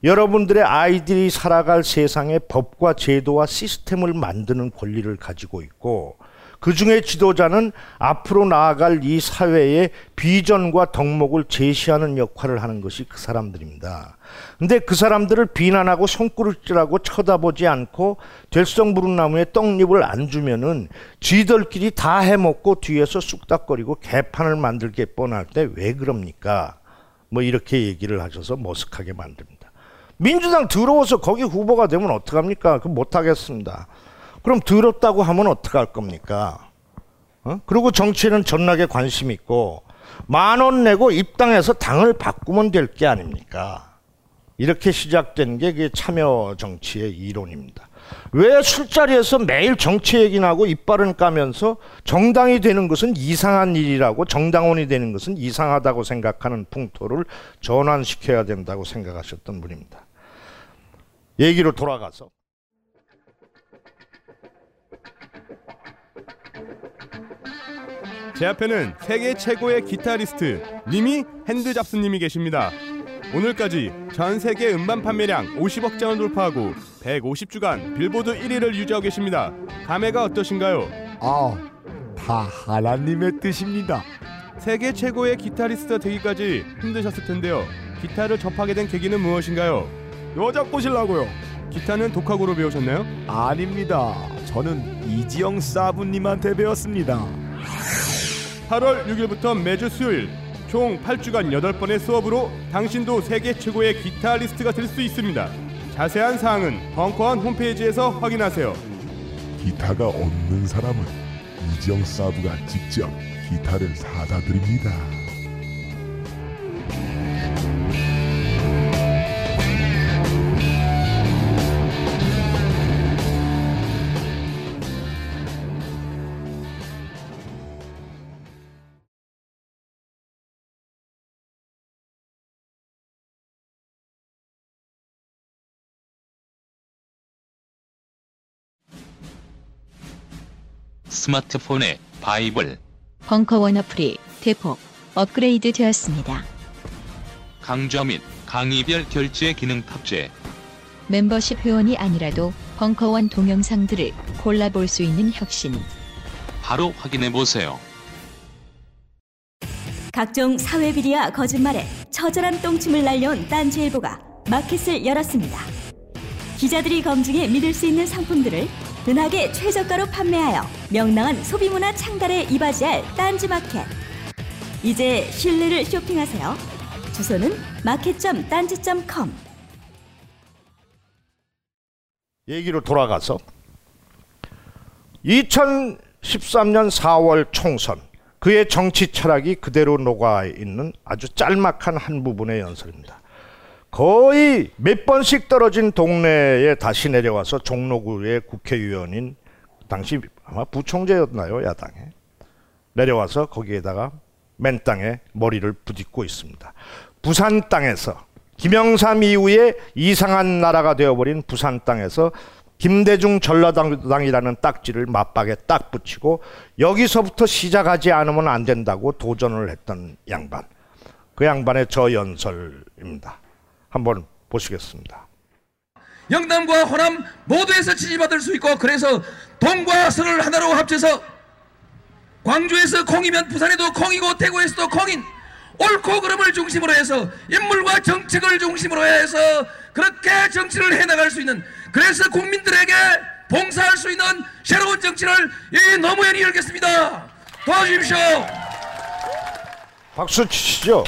여러분들의 아이들이 살아갈 세상에 법과 제도와 시스템을 만드는 권리를 가지고 있고 그 중에 지도자는 앞으로 나아갈 이 사회의 비전과 덕목을 제시하는 역할을 하는 것이 그 사람들입니다. 근데 그 사람들을 비난하고 손구르질하고 쳐다보지 않고 될성 부른나무에 떡잎을 안 주면은 쥐들끼리 다 해먹고 뒤에서 쑥닥거리고 개판을 만들게 뻔할 때 왜 그럽니까? 뭐 이렇게 얘기를 하셔서 머쓱하게 만듭니다. 민주당 더러워서 거기 후보가 되면 어떡합니까? 그 못하겠습니다. 그럼 더럽다고 하면 어떡할 겁니까? 어? 그리고 정치는 전락에 관심 있고 만 원 내고 입당해서 당을 바꾸면 될 게 아닙니까? 이렇게 시작된 게 참여 정치의 이론입니다. 왜 술자리에서 매일 정치 얘기나 하고 이빨은 까면서 정당이 되는 것은 이상한 일이라고 정당원이 되는 것은 이상하다고 생각하는 풍토를 전환시켜야 된다고 생각하셨던 분입니다. 얘기로 돌아가서 제 앞에는 세계 최고의 기타리스트 니미 핸드 잡스님이 계십니다. 오늘까지 전 세계 음반 판매량 50억 장을 돌파하고 150주간 빌보드 1위를 유지하고 계십니다. 감회가 어떠신가요? 아, 다 하나님의 뜻입니다. 세계 최고의 기타리스트 되기까지 힘드셨을 텐데요. 기타를 접하게 된 계기는 무엇인가요? 여자 꼬실라고요. 기타는 독학으로 배우셨나요? 아닙니다. 저는 이지영 사부님한테 배웠습니다. 8월 6일부터 매주 수요일 총 8주간 8번의 수업으로 당신도 세계 최고의 기타 리스트가 될 수 있습니다. 자세한 사항은 벙커원 홈페이지에서 확인하세요. 기타가 없는 사람은 이지영 사부가 직접 기타를 사다 드립니다. 스마트폰에 바이블, 벙커원 어플이 대폭 업그레이드 되었습니다. 강좌 및 강의별 결제 기능 탑재. 멤버십 회원이 아니라도 벙커원 동영상들을 골라볼 수 있는 혁신. 바로 확인해 보세요. 각종 사회 비리와 거짓말에 처절한 똥침을 날려온 딴지일보가 마켓을 열었습니다. 기자들이 검증해 믿을 수 있는 상품들을 은하계 최저가로 판매하여 명랑한 소비문화 창달에 이바지할 딴지마켓. 이제 신뢰를 쇼핑하세요. 주소는 마켓.딴지.com. 얘기로 돌아가서 2013년 4월 총선 그의 정치 철학이 그대로 녹아 있는 아주 짤막한 한 부분의 연설입니다. 거의 몇 번씩 떨어진 동네에 다시 내려와서 종로구의 국회의원인 당시 아마 부총재였나요 야당에 내려와서 거기에다가 맨 땅에 머리를 부딪고 있습니다. 부산 땅에서 김영삼 이후에 이상한 나라가 되어버린 부산 땅에서 김대중 전라당이라는 딱지를 맞박에 딱 붙이고 여기서부터 시작하지 않으면 안 된다고 도전을 했던 양반. 그 양반의 저 연설입니다. 한번 보시겠습니다. 영남과 호남 모두에서 지지받을 수 있고 그래서 동과 서를 하나로 합쳐서 광주에서 콩이면 부산에도 콩이고 대구에서도 콩인 옳고 그름을 중심으로 해서 인물과 정책을 중심으로 해서 그렇게 정치를 해나갈 수 있는 그래서 국민들에게 봉사할 수 있는 새로운 정치를 이 노무현이 열겠습니다. 도와주십시오. 박수 치시죠.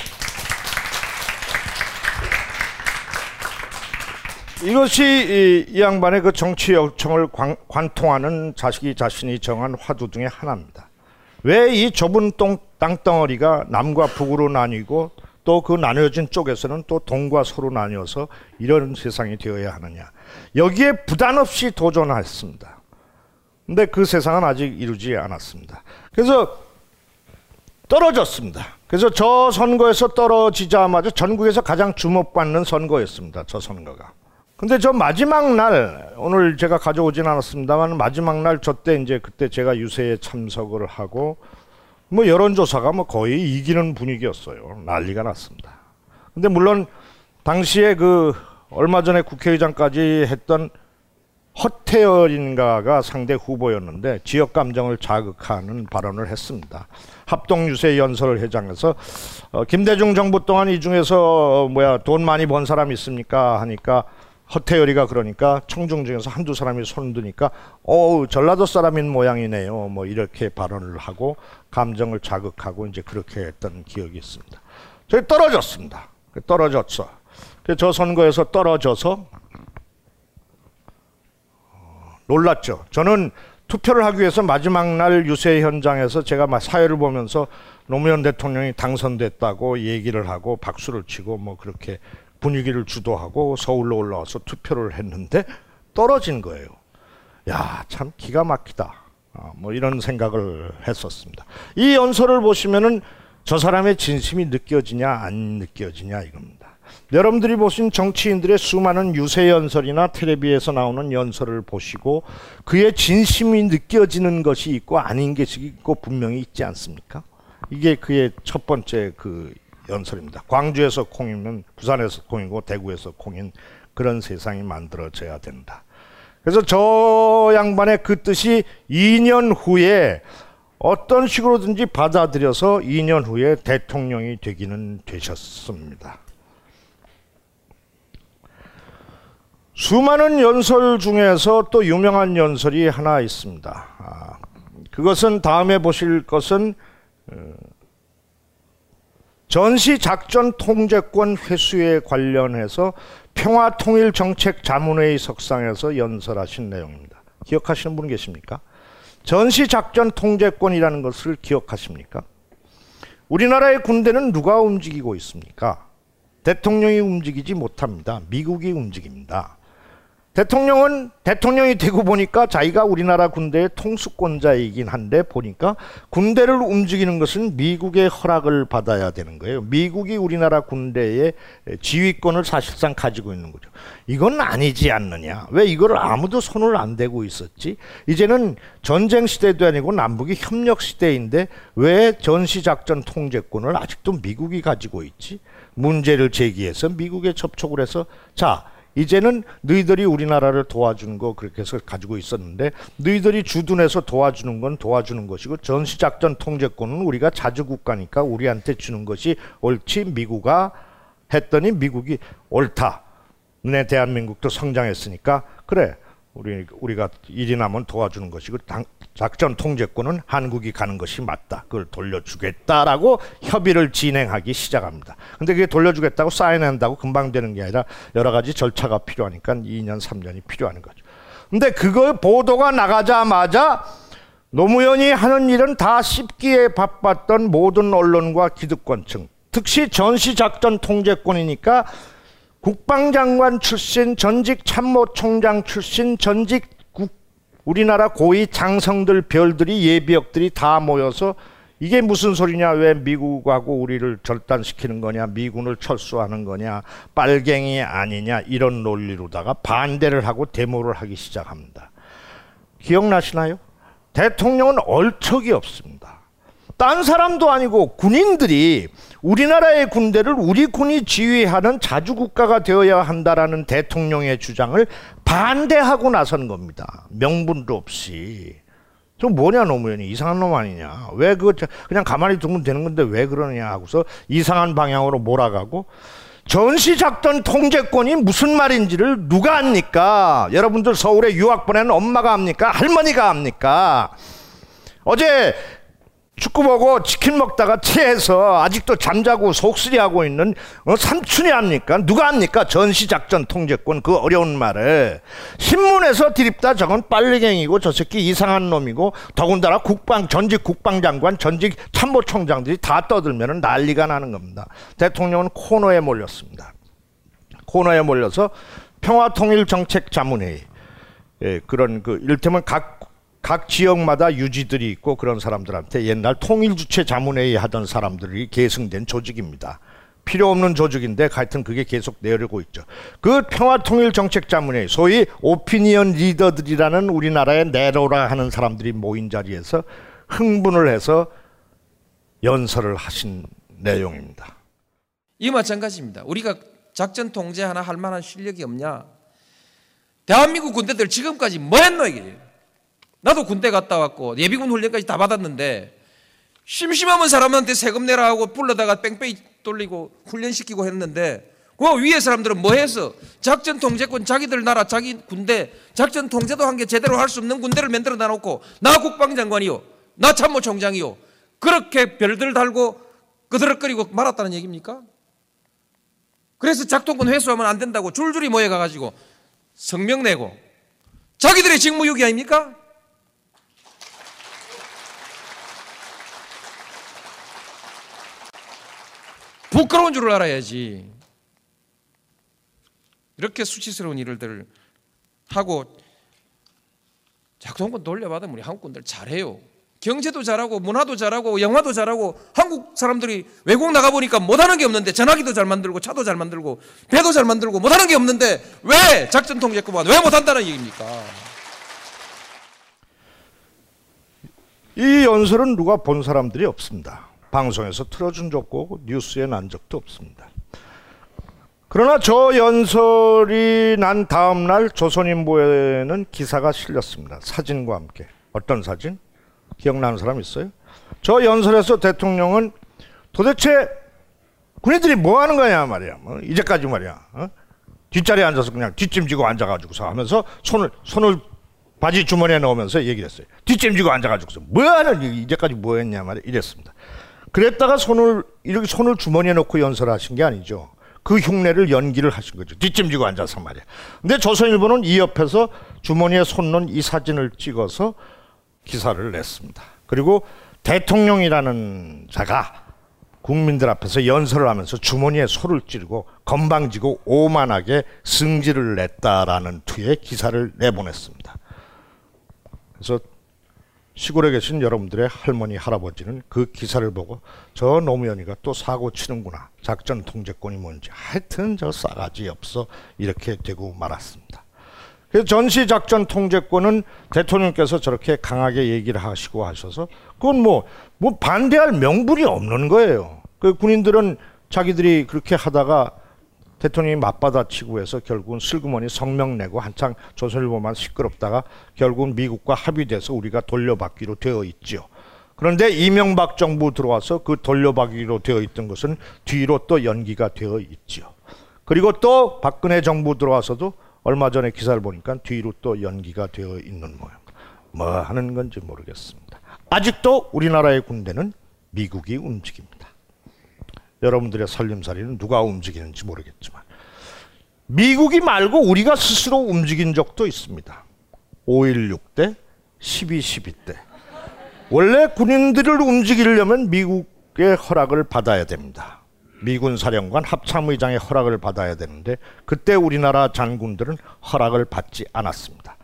이것이 이, 이 양반의 그 정치 요청을 관, 관통하는 자식이 자신이 정한 화두 중에 하나입니다. 왜 이 좁은 똥, 땅덩어리가 남과 북으로 나뉘고 또 그 나뉘어진 쪽에서는 또 동과 서로 나뉘어서 이런 세상이 되어야 하느냐. 여기에 부담 없이 도전했습니다. 근데 그 세상은 아직 이루지 않았습니다. 그래서 떨어졌습니다. 그래서 저 선거에서 떨어지자마자 전국에서 가장 주목받는 선거였습니다. 저 선거가. 근데 저 마지막 날 오늘 제가 가져오진 않았습니다만 마지막 날 저 때 이제 그때 제가 유세에 참석을 하고 뭐 여론조사가 뭐 거의 이기는 분위기였어요. 난리가 났습니다. 근데 물론 당시에 그 얼마 전에 국회의장까지 했던 허태열인가가 상대 후보였는데 지역 감정을 자극하는 발언을 했습니다. 합동 유세 연설 회장에서 어, 김대중 정부 동안 이 중에서 어, 뭐야 돈 많이 번 사람 있습니까 하니까 허태열이가 그러니까 청중 중에서 한두 사람이 손 드니까 어우 전라도 사람인 모양이네요. 뭐 이렇게 발언을 하고 감정을 자극하고 이제 그렇게 했던 기억이 있습니다. 저희 떨어졌습니다. 떨어졌어. 저 선거에서 떨어져서 어, 놀랐죠. 저는 투표를 하기 위해서 마지막 날 유세 현장에서 제가 막 사회를 보면서 노무현 대통령이 당선됐다고 얘기를 하고 박수를 치고 뭐 그렇게 분위기를 주도하고 서울로 올라와서 투표를 했는데 떨어진 거예요. 야, 참 기가 막히다. 아, 뭐 이런 생각을 했었습니다. 이 연설을 보시면은 저 사람의 진심이 느껴지냐 안 느껴지냐 이겁니다. 여러분들이 보신 정치인들의 수많은 유세 연설이나 텔레비에서 나오는 연설을 보시고 그의 진심이 느껴지는 것이 있고 아닌 것이 있고 분명히 있지 않습니까? 이게 그의 첫 번째 그 연설입니다. 광주에서 콩이면 부산에서 콩이고 대구에서 콩인 그런 세상이 만들어져야 된다. 그래서 저 양반의 그 뜻이 2년 후에 어떤 식으로든지 받아들여서 2년 후에 대통령이 되기는 되셨습니다. 수많은 연설 중에서 또 유명한 연설이 하나 있습니다. 아, 그것은 다음에 보실 것은 어, 전시작전 통제권 회수에 관련해서 평화통일정책 자문회의 석상에서 연설하신 내용입니다. 기억하시는 분 계십니까? 전시작전 통제권이라는 것을 기억하십니까? 우리나라의 군대는 누가 움직이고 있습니까? 대통령이 움직이지 못합니다. 미국이 움직입니다. 대통령은 대통령이 되고 보니까 자기가 우리나라 군대의 통수권자이긴 한데 보니까 군대를 움직이는 것은 미국의 허락을 받아야 되는 거예요. 미국이 우리나라 군대의 지휘권을 사실상 가지고 있는 거죠. 이건 아니지 않느냐. 왜 이걸 아무도 손을 안 대고 있었지? 이제는 전쟁 시대도 아니고 남북이 협력 시대인데 왜 전시작전 통제권을 아직도 미국이 가지고 있지? 문제를 제기해서 미국에 접촉을 해서 자, 이제는 너희들이 우리나라를 도와주는 거 그렇게 해서 가지고 있었는데 너희들이 주둔해서 도와주는 건 도와주는 것이고 전시작전 통제권은 우리가 자주국가니까 우리한테 주는 것이 옳지 미국아 했더니 미국이 옳다. 내 대한민국도 성장했으니까 그래 우리 우리가 일이 나면 도와주는 것이고 당, 작전 통제권은 한국이 가는 것이 맞다. 그걸 돌려주겠다라고 협의를 진행하기 시작합니다. 근데 그게 돌려주겠다고 사인한다고 금방 되는 게 아니라 여러 가지 절차가 필요하니까 2년 3년이 필요한 거죠. 근데 그거 보도가 나가자마자 노무현이 하는 일은 다 씹기에 바빴던 모든 언론과 기득권층, 특히 전시작전 통제권이니까 국방장관 출신, 전직 참모총장 출신, 전직 국, 우리나라 고위 장성들 별들이 예비역들이 다 모여서 이게 무슨 소리냐? 왜 미국하고 우리를 절단시키는 거냐? 미군을 철수하는 거냐? 빨갱이 아니냐? 이런 논리로다가 반대를 하고 데모를 하기 시작합니다. 기억나시나요? 대통령은 얼척이 없습니다. 딴 사람도 아니고 군인들이 우리나라의 군대를 우리 군이 지휘하는 자주국가가 되어야 한다라는 대통령의 주장을 반대하고 나선 겁니다. 명분도 없이. 저 뭐냐 노무현이. 이상한 놈 아니냐. 왜그 그냥 가만히 두면 되는 건데 왜 그러냐 하고서 이상한 방향으로 몰아가고 전시작전 통제권이 무슨 말인지를 누가 압니까? 여러분들 서울에 유학 보낸 엄마가 압니까? 할머니가 압니까? 어제 축구 보고 치킨 먹다가 체해서 아직도 잠자고 속쓰리하고 있는 어, 삼촌이 합니까? 누가 합니까? 전시작전 통제권 그 어려운 말을 신문에서 드립다 저건 빨리갱이고 저 새끼 이상한 놈이고 더군다나 국방 전직 국방장관 전직 참모총장들이 다 떠들면 난리가 나는 겁니다. 대통령은 코너에 몰렸습니다. 코너에 몰려서 평화통일정책자문회의 예, 그런 그 이를테면 각, 각 지역마다 유지들이 있고 그런 사람들한테 옛날 통일주체 자문회의 하던 사람들이 계승된 조직입니다. 필요 없는 조직인데 하여튼 그게 계속 내려고 있죠. 그 평화통일정책자문회의 소위 오피니언 리더들이라는 우리나라의 내로라 하는 사람들이 모인 자리에서 흥분을 해서 연설을 하신 내용입니다. 이 마찬가지입니다. 우리가 작전 통제 하나 할 만한 실력이 없냐? 대한민국 군대들 지금까지 뭐 했노 이게? 나도 군대 갔다 왔고 예비군 훈련까지 다 받았는데 심심하면 사람한테 세금 내라 하고 불러다가 뺑뺑이 돌리고 훈련시키고 했는데 그 위에 사람들은 뭐 해서 작전 통제권 자기들 나라 자기 군대 작전 통제도 한 게 제대로 할 수 없는 군대를 만들어 놔놓고 나 국방장관이요 나 참모총장이요 그렇게 별들 달고 그드럭거리고 말았다는 얘기입니까? 그래서 작동권 회수하면 안 된다고 줄줄이 모여가가지고 성명 내고 자기들의 직무유기 아닙니까? 부끄러운 줄을 알아야지. 이렇게 수치스러운 일들을 하고 작동권 돌려받으면 우리 한국군들 잘해요. 경제도 잘하고 문화도 잘하고 영화도 잘하고 한국 사람들이 외국 나가 보니까 못하는 게 없는데 전화기도 잘 만들고 차도 잘 만들고 배도 잘 만들고 못하는 게 없는데 왜 작전 통제권만 왜 못한다는 얘기입니까? 이 연설은 누가 본 사람들이 없습니다. 방송에서 틀어준 적도 없고 뉴스에 난 적도 없습니다. 그러나 저 연설이 난 다음 날 조선인보에는 기사가 실렸습니다. 사진과 함께. 어떤 사진? 기억나는 사람 있어요? 저 연설에서 대통령은 도대체 군인들이 뭐 하는 거냐 말이야. 뭐 이제까지 말이야. 어? 뒷자리에 앉아서 그냥 뒷짐지고 앉아가지고서 하면서 손을 손을 바지 주머니에 넣으면서 얘기를 했어요. 뒷짐지고 앉아가지고서 뭐 하는 이제까지 뭐 했냐 말이야. 이랬습니다. 그랬다가 손을 이렇게 손을 주머니에 넣고 연설하신 게 아니죠. 그 흉내를 연기를 하신 거죠. 뒷짐지고 앉아서 말이야. 근데 조선일보는 이 옆에서 주머니에 손 넣은 이 사진을 찍어서 기사를 냈습니다. 그리고 대통령이라는 자가 국민들 앞에서 연설을 하면서 주머니에 소를 찌르고 건방지고 오만하게 승질을 냈다라는 투의 기사를 내보냈습니다. 그래서 시골에 계신 여러분들의 할머니 할아버지는 그 기사를 보고 저 노무현이가 또 사고 치는구나 작전 통제권이 뭔지 하여튼 저 싸가지 없어 이렇게 되고 말았습니다. 그래서 전시 작전 통제권은 대통령께서 저렇게 강하게 얘기를 하시고 하셔서 그건 뭐, 뭐 반대할 명분이 없는 거예요. 그 군인들은 자기들이 그렇게 하다가 대통령이 맞받아치고 해서 결국은 슬그머니 성명 내고 한창 조선일보만 시끄럽다가 결국은 미국과 합의돼서 우리가 돌려받기로 되어 있지요. 그런데 이명박 정부 들어와서 그 돌려받기로 되어 있던 것은 뒤로 또 연기가 되어 있지요. 그리고 또 박근혜 정부 들어와서도 얼마 전에 기사를 보니까 뒤로 또 연기가 되어 있는 모양. 뭐 하는 건지 모르겠습니다. 아직도 우리나라의 군대는 미국이 움직입니다. 여러분들의 살림살이는 누가 움직이는지 모르겠지만 미국이 말고 우리가 스스로 움직인 적도 있습니다. 5.16 때, 12.12 때. 원래 군인들을 움직이려면 미국의 허락을 받아야 됩니다. 미군 사령관 합참의장의 허락을 받아야 되는데 그때 우리나라 장군들은 허락을 받지 않았습니다.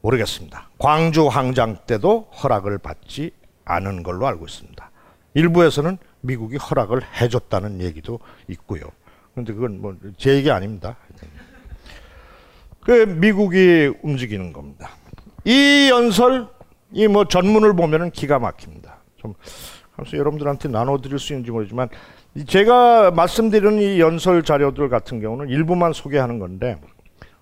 모르겠습니다. 광주 항장 때도 허락을 받지 않은 걸로 알고 있습니다. 일부에서는 미국이 허락을 해줬다는 얘기도 있고요. 그런데 그건 뭐 제 얘기 아닙니다. 그 미국이 움직이는 겁니다. 이 연설 이 뭐 전문을 보면은 기가 막힙니다. 좀 그래서 여러분들한테 나눠드릴 수 있는지 모르지만 제가 말씀드리는 이 연설 자료들 같은 경우는 일부만 소개하는 건데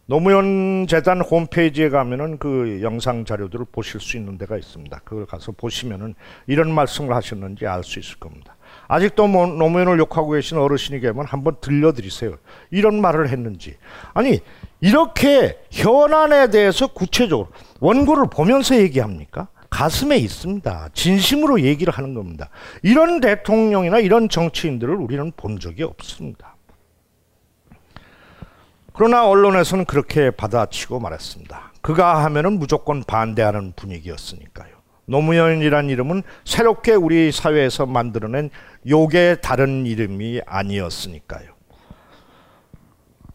노무현 재단 홈페이지에 가면은 그 영상 자료들을 보실 수 있는 데가 있습니다. 그걸 가서 보시면은 이런 말씀을 하셨는지 알 수 있을 겁니다. 아직도 뭐 노무현을 욕하고 계신 어르신이 계면 한번 들려드리세요. 이런 말을 했는지. 아니 이렇게 현안에 대해서 구체적으로 원고를 보면서 얘기합니까? 가슴에 있습니다. 진심으로 얘기를 하는 겁니다. 이런 대통령이나 이런 정치인들을 우리는 본 적이 없습니다. 그러나 언론에서는 그렇게 받아치고 말했습니다. 그가 하면은 무조건 반대하는 분위기였으니까요. 노무현이란 이름은 새롭게 우리 사회에서 만들어낸 욕의 다른 이름이 아니었으니까요.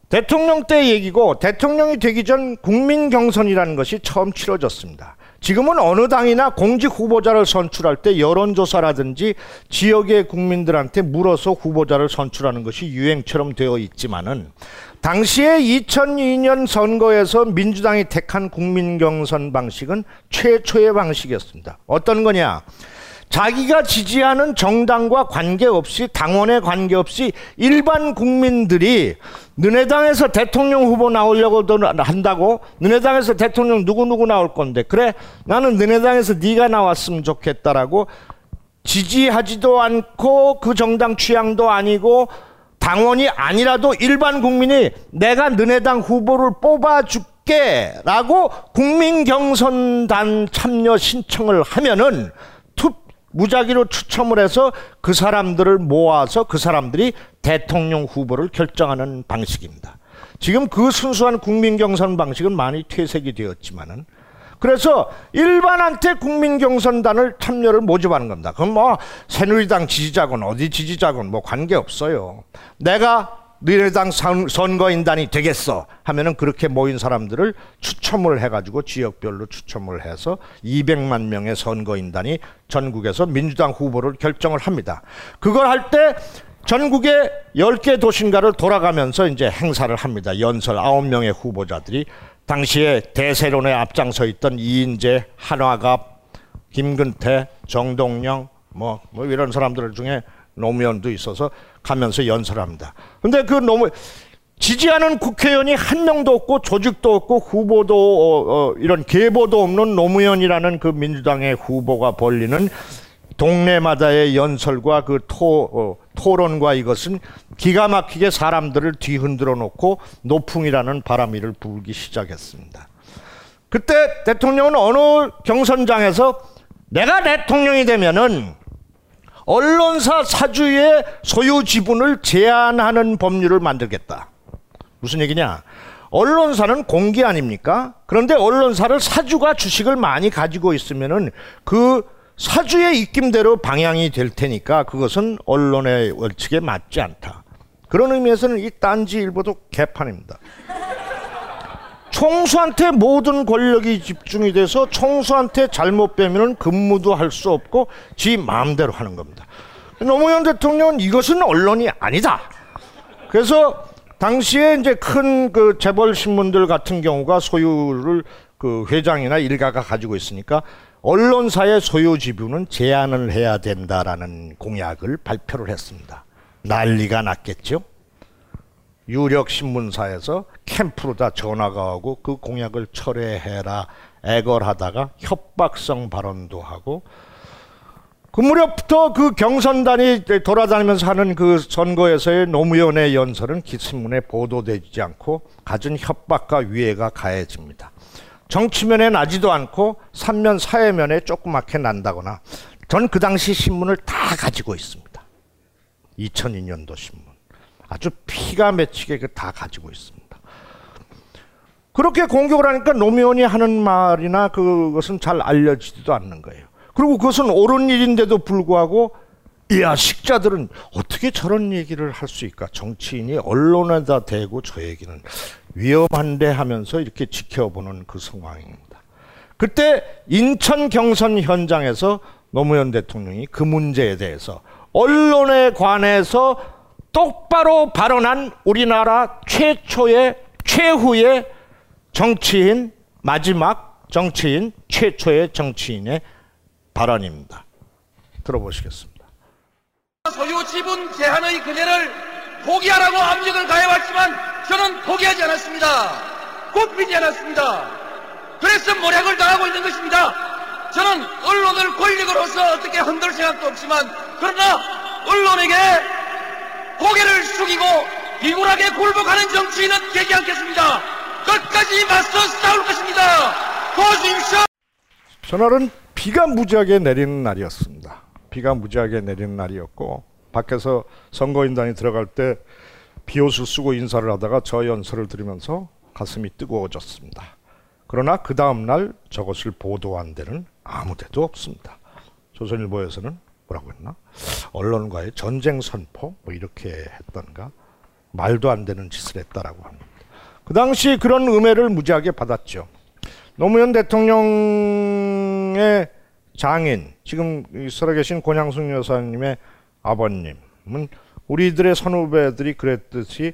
대통령 때 얘기고 대통령이 되기 전 국민 경선이라는 것이 처음 치러졌습니다. 지금은 어느 당이나 공직 후보자를 선출할 때 여론조사라든지 지역의 국민들한테 물어서 후보자를 선출하는 것이 유행처럼 되어 있지만은 당시에 2002년 선거에서 민주당이 택한 국민 경선 방식은 최초의 방식이었습니다. 어떤 거냐? 자기가 지지하는 정당과 관계없이 당원에 관계없이 일반 국민들이 너네 당에서 대통령 후보 나오려고 한다고 너네 당에서 대통령 누구누구 나올 건데 그래 나는 너네 당에서 네가 나왔으면 좋겠다라고 지지하지도 않고 그 정당 취향도 아니고 당원이 아니라도 일반 국민이 내가 너네 당 후보를 뽑아줄게 라고 국민경선단 참여 신청을 하면은 투 무작위로 추첨을 해서 그 사람들을 모아서 그 사람들이 대통령 후보를 결정하는 방식입니다. 지금 그 순수한 국민경선 방식은 많이 퇴색이 되었지만은 그래서 일반한테 국민경선단을 참여를 모집하는 겁니다. 그럼 뭐 새누리당 지지자건 어디 지지자건 뭐 관계 없어요. 내가 너희당 선거인단이 되겠어 하면은 그렇게 모인 사람들을 추첨을 해가지고 지역별로 추첨을 해서 200만 명의 선거인단이 전국에서 민주당 후보를 결정을 합니다. 그걸 할 때 전국의 10개 도심가를 돌아가면서 이제 행사를 합니다. 연설 9명의 후보자들이 당시에 대세론에 앞장서 있던 이인재, 한화갑, 김근태, 정동영 뭐, 뭐 이런 사람들 중에 노무현도 있어서 가면서 연설합니다. 근데 그 너무 지지하는 국회의원이 한 명도 없고 조직도 없고 후보도 어, 어, 이런 계보도 없는 노무현이라는 그 민주당의 후보가 벌리는 동네마다의 연설과 그 토, 어, 토론과 이것은 기가 막히게 사람들을 뒤흔들어 놓고 노풍이라는 바람이를 불기 시작했습니다. 그때 대통령은 어느 경선장에서 내가 대통령이 되면은 언론사 사주의 소유 지분을 제한하는 법률을 만들겠다. 무슨 얘기냐? 언론사는 공개 아닙니까? 그런데 언론사를 사주가 주식을 많이 가지고 있으면은 그 사주의 입김대로 방향이 될 테니까 그것은 언론의 원칙에 맞지 않다. 그런 의미에서는 이 딴지 일보도 개판입니다. 총수한테 모든 권력이 집중이 돼서 총수한테 잘못 빼면 근무도 할 수 없고 지 마음대로 하는 겁니다. 노무현 대통령은 이것은 언론이 아니다. 그래서 당시에 이제 큰 그 재벌 신문들 같은 경우가 소유를 그 회장이나 일가가 가지고 있으니까 언론사의 소유 지분은 제한을 해야 된다라는 공약을 발표를 했습니다. 난리가 났겠죠. 유력 신문사에서 캠프로 다 전화가 오고 그 공약을 철회해라 애걸하다가 협박성 발언도 하고 그 무렵부터 그 경선단이 돌아다니면서 하는 그 선거에서의 노무현의 연설은 기신문에 보도되지 않고 갖은 협박과 위해가 가해집니다. 정치면에 나지도 않고 삼면 사회면에 조그맣게 난다거나 전 그 당시 신문을 다 가지고 있습니다. 2002년도 신문. 아주 피가 맺히게 그다 가지고 있습니다. 그렇게 공격을 하니까 노무현이 하는 말이나 그것은 잘 알려지지도 않는 거예요. 그리고 그것은 옳은 일인데도 불구하고 이야 식자들은 어떻게 저런 얘기를 할 수 있까? 정치인이 언론에다 대고 저 얘기는 위험한데 하면서 이렇게 지켜보는 그 상황입니다. 그때 인천 경선 현장에서 노무현 대통령이 그 문제에 대해서 언론에 관해서 똑바로 발언한 우리나라 최초의 최후의 정치인 마지막 정치인 최초의 정치인의 발언입니다. 들어보시겠습니다. 소유 지분 제한의 그네를 포기하라고 압력을 가해왔지만 저는 포기하지 않았습니다. 굽히지 않았습니다. 그래서 모략을 당하고 있는 것입니다. 저는 언론을 권력으로서 어떻게 흔들 생각도 없지만 그러나 언론에게 고개를 숙이고 비굴하게 굴복하는 정치인은 되지 않겠습니다. 끝까지 맞서 싸울 것입니다. 도와주십시오. 전날은 비가 무지하게 내리는 날이었습니다. 비가 무지하게 내리는 날이었고 밖에서 선거인단이 들어갈 때 비옷을 쓰고 인사를 하다가 저 연설을 들으면서 가슴이 뜨거워졌습니다. 그러나 그 다음 날 저것을 보도한 데는 아무 데도 없습니다. 조선일보에서는 뭐라고 했나? 언론과의 전쟁 선포 뭐 이렇게 했던가 말도 안 되는 짓을 했다라고 합니다. 그 당시 그런 음해를 무지하게 받았죠. 노무현 대통령의 장인 지금 살아계신 권양숙 여사님의 아버님은 우리들의 선후배들이 그랬듯이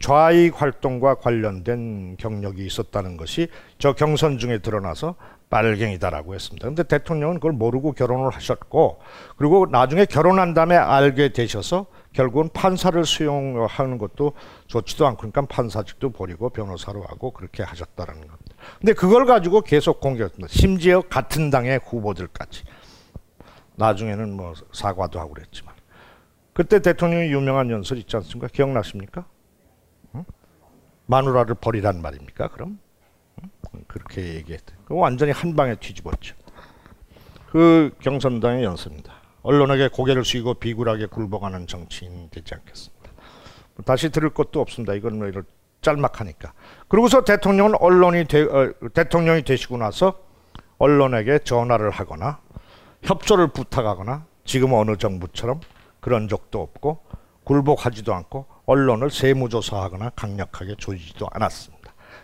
좌익 활동과 관련된 경력이 있었다는 것이 저 경선 중에 드러나서 빨갱이다라고 했습니다. 근데 대통령은 그걸 모르고 결혼을 하셨고 그리고 나중에 결혼한 다음에 알게 되셔서 결국은 판사를 수용하는 것도 좋지도 않고 그러니까 판사직도 버리고 변호사로 하고 그렇게 하셨다라는 겁니다. 근데 그걸 가지고 계속 공격했습니다. 심지어 같은 당의 후보들까지. 나중에는 뭐 사과도 하고 그랬지만. 그때 대통령이 유명한 연설 있지 않습니까? 기억나십니까? 응? 마누라를 버리란 말입니까? 그럼? 응? 그렇게 얘기했대. 그 완전히 한 방에 뒤집었죠. 그 경선당의 연설입니다. 언론에게 고개를 숙이고 비굴하게 굴복하는 정치인 되지 않겠습니다. 다시 들을 것도 없습니다. 이건 뭐 이런 짤막하니까. 그러고서 대통령은 언론이 되, 어, 대통령이 되시고 나서 언론에게 전화를 하거나 협조를 부탁하거나 지금 어느 정부처럼 그런 적도 없고 굴복하지도 않고 언론을 세무조사하거나 강력하게 조지지도 않았습니다.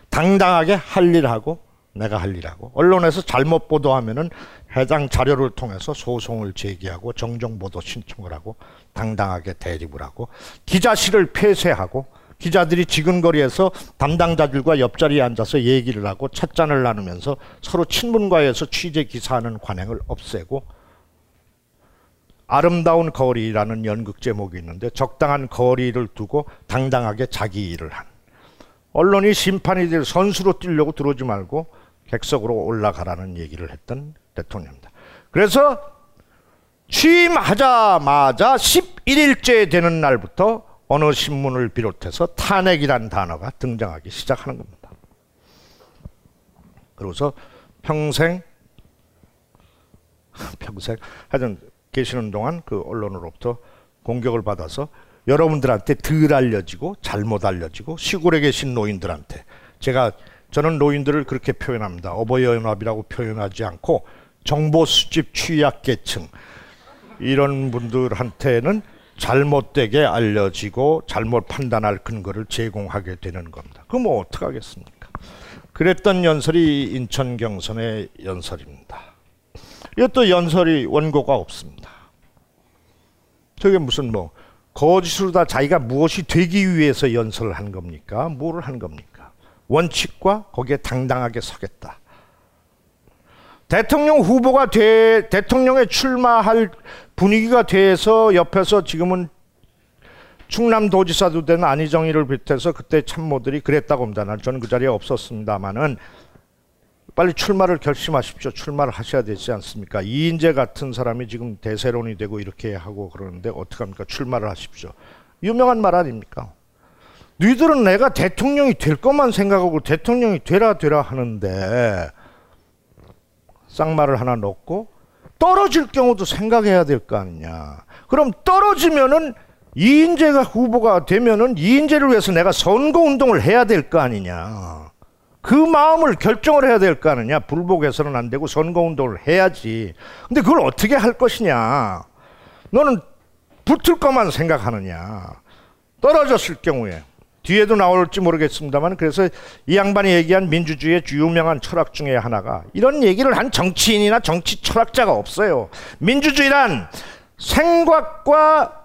당당하게 할 일하고 내가 할 일하고 언론에서 잘못 보도하면은 해당 자료를 통해서 소송을 제기하고 정정 보도 신청을 하고 당당하게 대립을 하고 기자실을 폐쇄하고 기자들이 지근거리에서 담당자들과 옆자리에 앉아서 얘기를 하고 찻잔을 나누면서 서로 친분과에서 취재 기사하는 관행을 없애고 아름다운 거리라는 연극 제목이 있는데 적당한 거리를 두고 당당하게 자기 일을 한 언론이 심판이 될 선수로 뛰려고 들어오지 말고 객석으로 올라가라는 얘기를 했던 대통령입니다. 그래서 취임하자마자 11일째 되는 날부터 어느 신문을 비롯해서 탄핵이란 단어가 등장하기 시작하는 겁니다. 그러고서 평생 평생 하여튼 계시는 동안 그 언론으로부터 공격을 받아서 여러분들한테 덜 알려지고 잘못 알려지고 시골에 계신 노인들한테 제가 저는 노인들을 그렇게 표현합니다. 어버이연합이라고 표현하지 않고 정보 수집 취약계층 이런 분들한테는 잘못되게 알려지고 잘못 판단할 근거를 제공하게 되는 겁니다. 그럼 뭐 어떡하겠습니까? 그랬던 연설이 인천 경선의 연설입니다. 이것도 연설이 원고가 없습니다. 저게 무슨 뭐 거짓으로 다 자기가 무엇이 되기 위해서 연설을 한 겁니까? 뭐를 한 겁니까? 원칙과 거기에 당당하게 서겠다. 대통령 후보가 돼 대통령에 출마할 분위기가 돼서 옆에서 지금은 충남도지사도 된 안희정이를 비롯해서 그때 참모들이 그랬다고 합니다. 저는 그 자리에 없었습니다만은 빨리 출마를 결심하십시오. 출마를 하셔야 되지 않습니까? 이인재 같은 사람이 지금 대세론이 되고 이렇게 하고 그러는데 어떡합니까? 출마를 하십시오. 유명한 말 아닙니까? 너희들은 내가 대통령이 될 것만 생각하고 대통령이 되라 되라 하는데 쌍말을 하나 넣고 떨어질 경우도 생각해야 될 거 아니냐. 그럼 떨어지면은 이인재가 후보가 되면은 이인재를 위해서 내가 선거 운동을 해야 될 거 아니냐. 그 마음을 결정을 해야 될 거 아니냐. 불복해서는 안 되고 선거 운동을 해야지. 근데 그걸 어떻게 할 것이냐. 너는 붙을 것만 생각하느냐. 떨어졌을 경우에 뒤에도 나올지 모르겠습니다만 그래서 이 양반이 얘기한 민주주의의 유명한 철학 중에 하나가 이런 얘기를 한 정치인이나 정치 철학자가 없어요. 민주주의란 생각과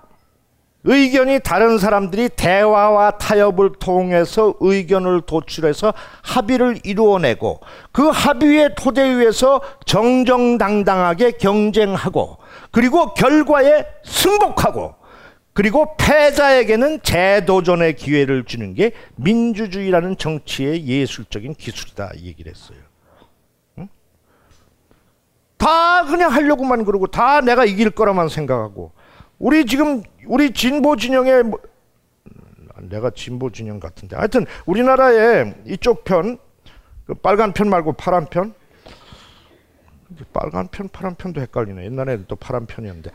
의견이 다른 사람들이 대화와 타협을 통해서 의견을 도출해서 합의를 이루어내고 그 합의의 토대 위에서 정정당당하게 경쟁하고 그리고 결과에 승복하고 그리고 패자에게는 재도전의 기회를 주는 게 민주주의라는 정치의 예술적인 기술이다 이 얘기를 했어요. 응? 다 그냥 하려고만 그러고 다 내가 이길 거라만 생각하고 우리 지금 우리 진보 진영의 뭐, 내가 진보 진영 같은데 하여튼 우리나라의 이쪽 편, 그 빨간 편 말고 파란 편, 빨간 편, 파란 편도 헷갈리네. 옛날에는 또 파란 편이었는데.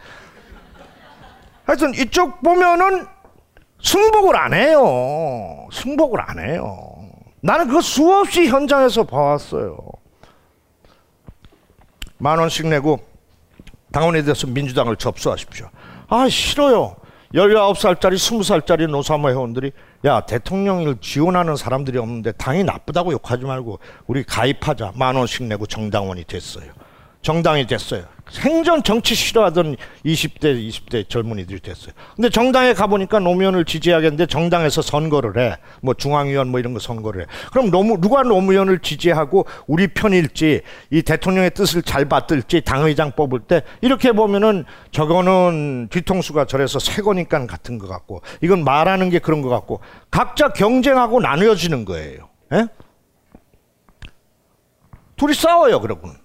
하여튼 이쪽 보면은 승복을 안 해요. 승복을 안 해요. 나는 그거 수없이 현장에서 봐왔어요. 만 원씩 내고 당원에 대해서 민주당을 접수하십시오. 아 싫어요. 19살짜리 20살짜리 노사모 회원들이 야 대통령을 지원하는 사람들이 없는데 당이 나쁘다고 욕하지 말고 우리 가입하자 만 원씩 내고 정당원이 됐어요. 정당이 됐어요. 생전 정치 싫어하던 20대, 20대 젊은이들이 됐어요. 근데 정당에 가보니까 노무현을 지지하겠는데 정당에서 선거를 해. 뭐 중앙위원 뭐 이런 거 선거를 해. 그럼 노무, 누가 노무현을 지지하고 우리 편일지 이 대통령의 뜻을 잘 받들지 당의장 뽑을 때 이렇게 보면은 저거는 뒤통수가 저래서 새 거니까 같은 것 같고 이건 말하는 게 그런 것 같고 각자 경쟁하고 나누어지는 거예요. 예? 둘이 싸워요, 그러고는.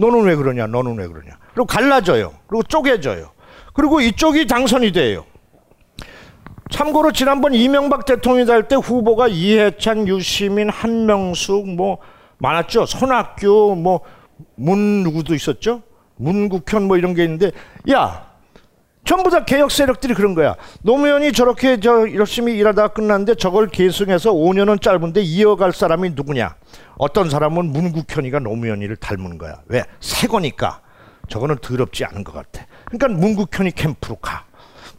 너는 왜 그러냐? 너는 왜 그러냐? 그리고 갈라져요. 그리고 쪼개져요. 그리고 이쪽이 당선이 돼요. 참고로 지난번 이명박 대통령이 될 때 후보가 이해찬, 유시민, 한명숙 뭐 많았죠. 손학규 뭐 문 누구도 있었죠. 문국현 뭐 이런 게 있는데 야 전부 다 개혁 세력들이 그런 거야. 노무현이 저렇게 저 열심히 일하다가 끝났는데 저걸 계승해서 5년은 짧은데 이어갈 사람이 누구냐? 어떤 사람은 문국현이가 노무현이를 닮은 거야. 왜? 새 거니까. 저거는 더럽지 않은 것 같아. 그러니까 문국현이 캠프로 가.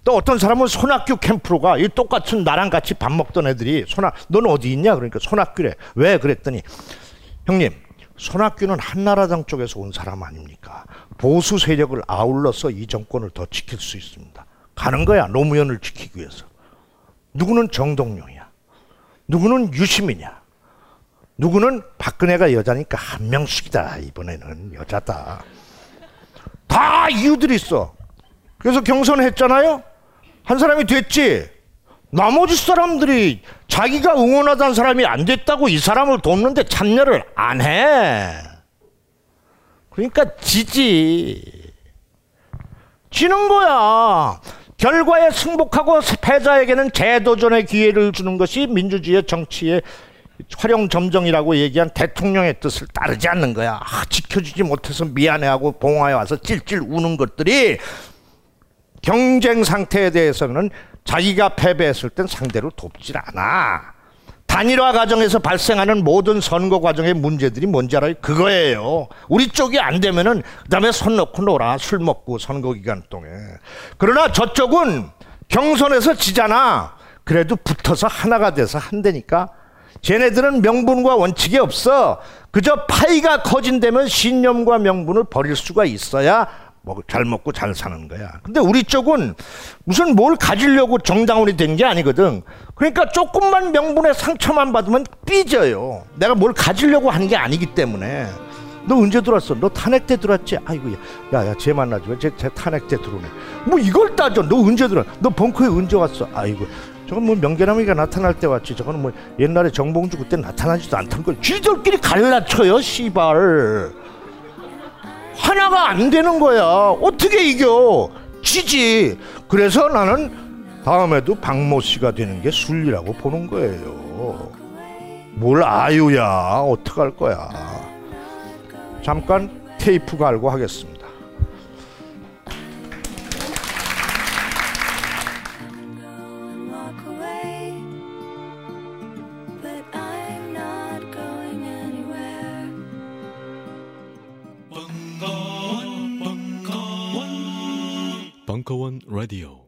또 어떤 사람은 손학규 캠프로 가. 이 똑같은 나랑 같이 밥 먹던 애들이 손학, 넌 어디 있냐? 그러니까 손학규래. 왜? 그랬더니 형님, 손학규는 한나라당 쪽에서 온 사람 아닙니까? 보수 세력을 아울러서 이 정권을 더 지킬 수 있습니다. 가는 거야. 노무현을 지키기 위해서. 누구는 정동영이야. 누구는 유시민이야. 누구는 박근혜가 여자니까 한명숙이다. 이번에는 여자다. 다 이유들이 있어. 그래서 경선했잖아요. 한 사람이 됐지. 나머지 사람들이 자기가 응원하던 사람이 안 됐다고 이 사람을 돕는데 참여를 안 해. 그러니까 지지. 지는 거야. 결과에 승복하고 패자에게는 재도전의 기회를 주는 것이 민주주의 정치의 활용 점정이라고 얘기한 대통령의 뜻을 따르지 않는 거야. 아, 지켜주지 못해서 미안해하고 봉화에 와서 찔찔 우는 것들이 경쟁 상태에 대해서는 자기가 패배했을 땐 상대로 돕질 않아. 단일화 과정에서 발생하는 모든 선거 과정의 문제들이 뭔지 알아요? 그거예요. 우리 쪽이 안 되면은 그다음에 손 놓고 놀아 술 먹고 선거 기간 동에. 그러나 저쪽은 경선에서 지잖아. 그래도 붙어서 하나가 돼서 한다니까. 쟤네들은 명분과 원칙이 없어. 그저 파이가 커진다면 신념과 명분을 버릴 수가 있어야 뭐 잘 먹고 잘 사는 거야. 근데 우리 쪽은 무슨 뭘 가지려고 정당원이 된 게 아니거든. 그러니까 조금만 명분에 상처만 받으면 삐져요. 내가 뭘 가지려고 하는 게 아니기 때문에. 너 언제 들어왔어? 너 탄핵 때 들어왔지? 아이고 야 야 쟤 만나지 마. 쟤, 쟤 탄핵 때 들어오네. 뭐 이걸 따져. 너 언제 들어? 너 벙커에 언제 왔어? 아이고 저건 뭐 명계남이가 나타날 때 왔지. 저거는 뭐 옛날에 정봉주 그때 나타나지도 않던 걸 쥐들끼리 갈라쳐요. 씨발. 하나가 안 되는 거야. 어떻게 이겨? 지지. 그래서 나는 다음에도 박모 씨가 되는 게 순리라고 보는 거예요. 뭘 아유야. 어떡할 거야. 잠깐 테이프 갈고 하겠습니다. 벙커원 라디오